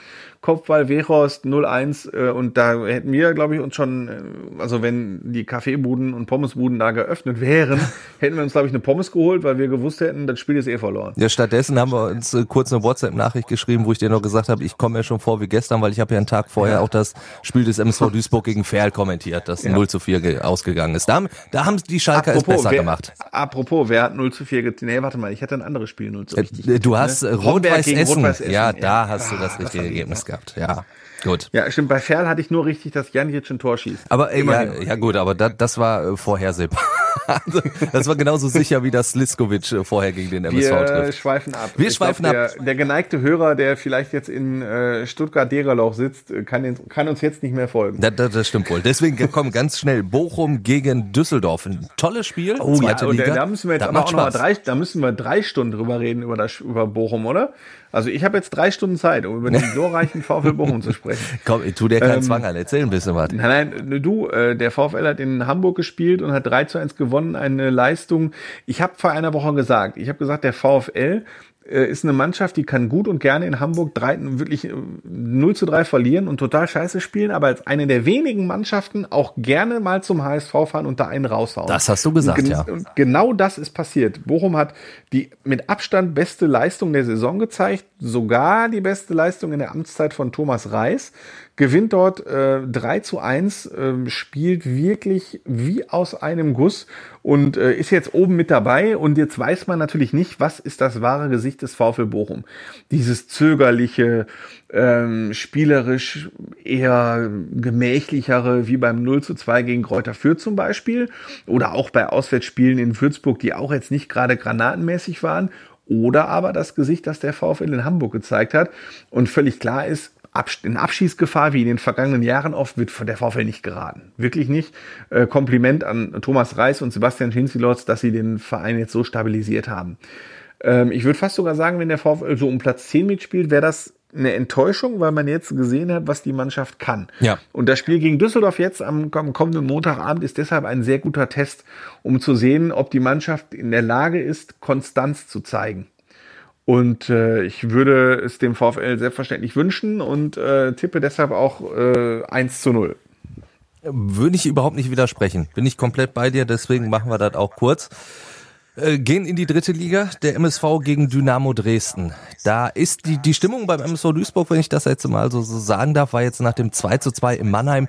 Kopfball Wehorst 0-1 äh, und da hätten wir, glaube ich, uns schon, äh, also wenn die Kaffeebuden und Pommesbuden da geöffnet wären, hätten wir uns, glaube ich, eine Pommes geholt, weil wir gewusst hätten, das Spiel ist eh verloren. Ja, stattdessen haben wir uns äh, kurz eine WhatsApp-Nachricht geschrieben, wo ich dir noch gesagt habe, ich komme mir schon vor wie gestern, weil ich habe ja einen Tag vorher ja. auch das Spiel des MSV Duisburg gegen Ferl kommentiert, das ja. 0 zu 4 ausgegangen ist. Da, da haben die Schalker apropos, es besser wer, gemacht. Apropos, wer hat 0 zu 4 getan? Nee, warte mal, ich hatte ein anderes Spiel 0 zu 4. Äh, du hast ne? Rot-Weiß Essen. Rot Essen. Ja, da hast du das richtige Ergebnis gehabt. Ja. Gut. Ja, stimmt. Bei Ferl hatte ich nur richtig, dass Janic ein Tor schießt. Aber äh, ja, ja gut, aber da, das war äh, vorhersehbar. Also, das war genauso sicher wie das Liskovic äh, vorher gegen den MSV Wir trifft. schweifen ab. Wir ich schweifen glaub, ab. Der, der, geneigte Hörer, der vielleicht jetzt in äh, Stuttgart-Dererlauch sitzt, äh, kann, den, kann uns jetzt nicht mehr folgen. Das, das, das stimmt wohl. Deswegen kommen ganz schnell Bochum gegen Düsseldorf. Ein tolles Spiel. Oh ja, Liga. Da müssen wir jetzt aber auch noch mal drei, da müssen wir drei Stunden drüber reden über das über Bochum, oder? Also ich habe jetzt drei Stunden Zeit, um über den glorreichen VfL Bochum zu sprechen. Komm, ich tu dir keinen ähm, Zwang an, erzähl ein bisschen was. Nein, nein, du, äh, der VfL hat in Hamburg gespielt und hat 3 zu 1 gewonnen, eine Leistung. Ich habe vor einer Woche gesagt, ich habe gesagt, der VfL äh, ist eine Mannschaft, die kann gut und gerne in Hamburg drei, wirklich 0 äh, zu 3 verlieren und total scheiße spielen, aber als eine der wenigen Mannschaften auch gerne mal zum HSV fahren und da einen raushauen. Das hast du gesagt, und ja. Und genau das ist passiert. Bochum hat die mit Abstand beste Leistung der Saison gezeigt, sogar die beste Leistung in der Amtszeit von Thomas Reis gewinnt dort äh, 3 zu 1, äh, spielt wirklich wie aus einem Guss und äh, ist jetzt oben mit dabei. Und jetzt weiß man natürlich nicht, was ist das wahre Gesicht des VfL Bochum. Dieses zögerliche, ähm, spielerisch eher gemächlichere, wie beim 0 zu 2 gegen Kräuter Fürth zum Beispiel. Oder auch bei Auswärtsspielen in Würzburg, die auch jetzt nicht gerade granatenmäßig waren oder aber das Gesicht, das der VfL in Hamburg gezeigt hat. Und völlig klar ist, in Abschießgefahr wie in den vergangenen Jahren oft wird von der VfL nicht geraten. Wirklich nicht. Äh, Kompliment an Thomas Reis und Sebastian Schinzilotz, dass sie den Verein jetzt so stabilisiert haben. Ähm, ich würde fast sogar sagen, wenn der VfL so um Platz 10 mitspielt, wäre das eine Enttäuschung, weil man jetzt gesehen hat, was die Mannschaft kann. Ja. Und das Spiel gegen Düsseldorf jetzt am, am, kommenden Montagabend ist deshalb ein sehr guter Test, um zu sehen, ob die Mannschaft in der Lage ist, Konstanz zu zeigen. Und äh, ich würde es dem VfL selbstverständlich wünschen und äh, tippe deshalb auch äh, 1 zu 0. Würde ich überhaupt nicht widersprechen. Bin ich komplett bei dir, deswegen machen wir das auch kurz. Äh, gehen in die dritte Liga, der MSV gegen Dynamo Dresden. Da ist die, die Stimmung beim MSV Duisburg, wenn ich das jetzt mal so, so sagen darf, war jetzt nach dem 2 zu 2 in Mannheim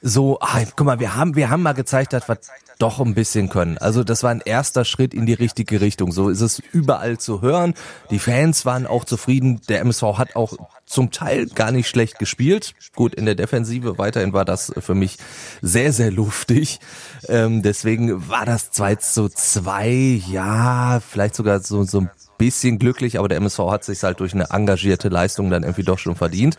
so, ach, guck mal, wir haben, wir haben mal gezeigt, dass wir doch ein bisschen können. Also das war ein erster Schritt in die richtige Richtung. So ist es überall zu hören. Die Fans waren auch zufrieden. Der MSV hat auch zum Teil gar nicht schlecht gespielt. Gut, in der Defensive weiterhin war das für mich sehr, sehr luftig. Ähm, deswegen war das 2 zu 2, ja, vielleicht sogar so, so ein bisschen glücklich, aber der MSV hat sich halt durch eine engagierte Leistung dann irgendwie doch schon verdient.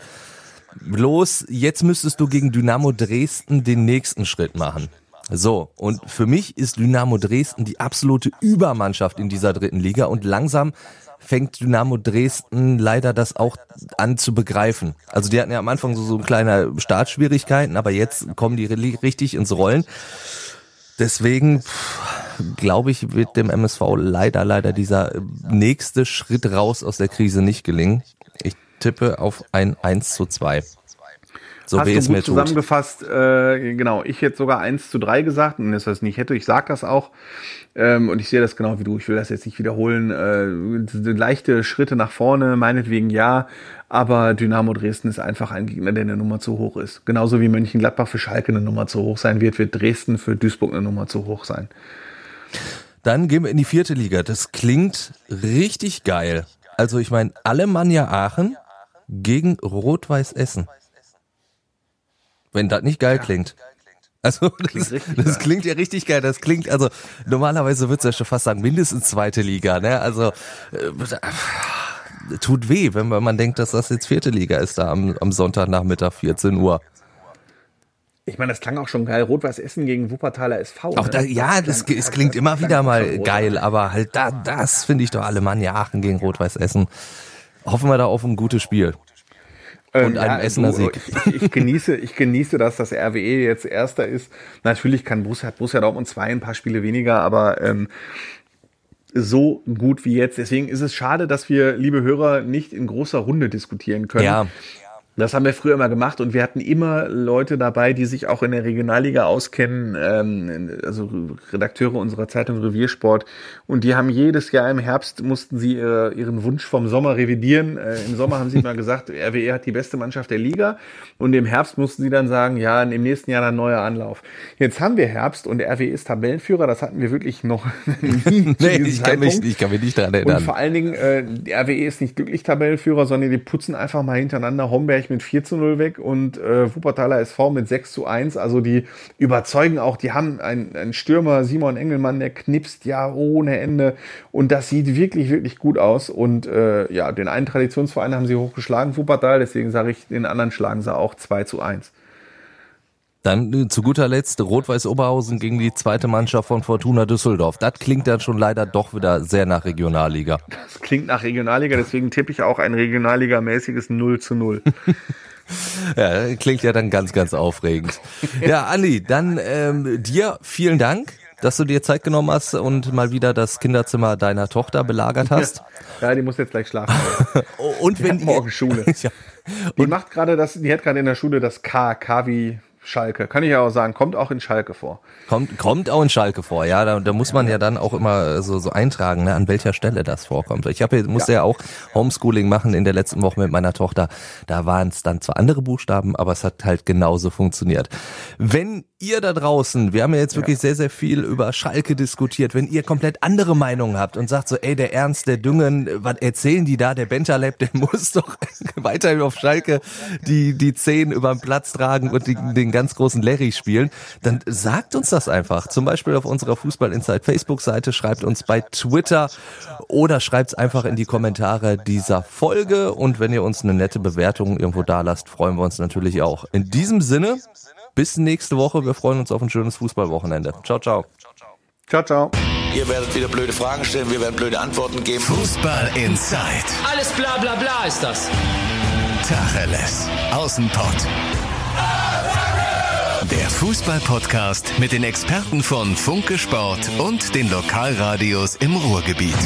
Bloß, jetzt müsstest du gegen Dynamo Dresden den nächsten Schritt machen. So, und für mich ist Dynamo Dresden die absolute Übermannschaft in dieser dritten Liga und langsam fängt Dynamo Dresden leider das auch an zu begreifen. Also die hatten ja am Anfang so, so kleine Startschwierigkeiten, aber jetzt kommen die richtig ins Rollen. Deswegen glaube ich, wird dem MSV leider, leider dieser nächste Schritt raus aus der Krise nicht gelingen tippe auf ein 1 zu 2. So Hast wie es mir zusammengefasst, äh, genau, ich hätte sogar 1 zu 3 gesagt und das heißt nicht hätte, ich sag das auch ähm, und ich sehe das genau wie du, ich will das jetzt nicht wiederholen, äh, leichte Schritte nach vorne, meinetwegen ja, aber Dynamo Dresden ist einfach ein Gegner, der eine Nummer zu hoch ist. Genauso wie Mönchengladbach für Schalke eine Nummer zu hoch sein wird, wird Dresden für Duisburg eine Nummer zu hoch sein. Dann gehen wir in die vierte Liga. Das klingt richtig geil. Also ich meine, Alemannia Aachen gegen Rot-Weiß Essen. Wenn das nicht geil klingt. Also das, das klingt ja richtig geil. Das klingt, also normalerweise würdest du ja schon fast sagen, mindestens zweite Liga. Ne? Also äh, tut weh, wenn man denkt, dass das jetzt vierte Liga ist da am, am Sonntagnachmittag 14 Uhr. Ich meine, das klang auch schon geil. Rot-Weiß Essen gegen Wuppertaler SV. Auch ne? da, ja, das, klang- es klingt immer klang wieder mal geil, aber halt da, das finde ich doch Alemannia Aachen gegen Rot-Weiß Essen. Hoffen wir da auf ein gutes Spiel. Und einen Essener Sieg. Ich, ich, ich genieße, ich genieße, dass das RWE jetzt Erster ist. Natürlich kann Borussia, hat Borussia Dortmund zwei ein paar Spiele weniger, aber ähm, so gut wie jetzt. Deswegen ist es schade, dass wir, liebe Hörer, nicht in großer Runde diskutieren können. Ja, Das haben wir früher immer gemacht und wir hatten immer Leute dabei, die sich auch in der Regionalliga auskennen, ähm, also Redakteure unserer Zeitung Reviersport. Und die haben jedes Jahr im Herbst mussten sie äh, ihren Wunsch vom Sommer revidieren. Äh, Im Sommer haben sie mal gesagt, RWE hat die beste Mannschaft der Liga. Und im Herbst mussten sie dann sagen, ja, im nächsten Jahr ein neuer Anlauf. Jetzt haben wir Herbst und RWE ist Tabellenführer. Das hatten wir wirklich noch nie. nee, ich kann, mich, ich kann mich nicht daran Und erinnern. vor allen Dingen, äh, RWE ist nicht glücklich Tabellenführer, sondern die putzen einfach mal hintereinander Homberg mit 4 zu 0 weg und äh, Wuppertaler SV mit 6 zu 1. Also die überzeugen auch, die haben einen, einen Stürmer, Simon Engelmann, der knipst ja ohne Ende. Und das sieht wirklich, wirklich gut aus. Und äh, ja, den einen Traditionsverein haben sie hochgeschlagen, Wuppertal. Deswegen sage ich, den anderen schlagen sie auch 2 zu 1. Dann äh, zu guter Letzt Rot-Weiß Oberhausen gegen die zweite Mannschaft von Fortuna Düsseldorf. Das klingt dann schon leider doch wieder sehr nach Regionalliga. Das klingt nach Regionalliga, deswegen tippe ich auch ein Regionalliga-mäßiges 0 zu 0. Ja, klingt ja dann ganz, ganz aufregend. Ja, Andi, dann ähm, dir vielen Dank, dass du dir Zeit genommen hast und mal wieder das Kinderzimmer deiner Tochter belagert hast. Ja, die muss jetzt gleich schlafen. Und Die wenn hat morgen Schule. ja, Die macht gerade das, die hat gerade in der Schule das K, K wie Schalke. Kann ich ja auch sagen, kommt auch in Schalke vor. kommt, kommt auch in Schalke vor, ja. Da, da muss man ja dann auch immer so, so eintragen, ne, an welcher Stelle das vorkommt. Ich habe musste ja. auch Homeschooling machen in der letzten Woche mit meiner Tochter. Da waren es dann zwar andere Buchstaben, aber es hat halt genauso funktioniert. Wenn ihr da draußen, wir haben ja jetzt wirklich sehr, sehr viel über Schalke diskutiert, wenn ihr komplett andere Meinungen habt und sagt so, ey, der Ernst, der Düngen, was erzählen die da? Der Bentaleb, der muss doch weiterhin auf Schalke die, die Zehen über den Platz tragen und die, den ganz großen Larry spielen, dann sagt uns das einfach. Zum Beispiel auf unserer Fußball Inside Facebook-Seite, schreibt uns bei Twitter oder schreibt es einfach in die Kommentare dieser Folge. Und wenn ihr uns eine nette Bewertung irgendwo da lasst, freuen wir uns natürlich auch. In diesem Sinne, bis nächste Woche. Wir freuen uns auf ein schönes Fußballwochenende. Ciao, ciao. Ciao, ciao. Ihr werdet wieder blöde Fragen stellen, wir werden blöde Antworten geben. Fußball Inside. Alles bla bla bla ist das. Tacheles. Außenpott. Der Fußball-Podcast mit den Experten von Funke Sport und den Lokalradios im Ruhrgebiet.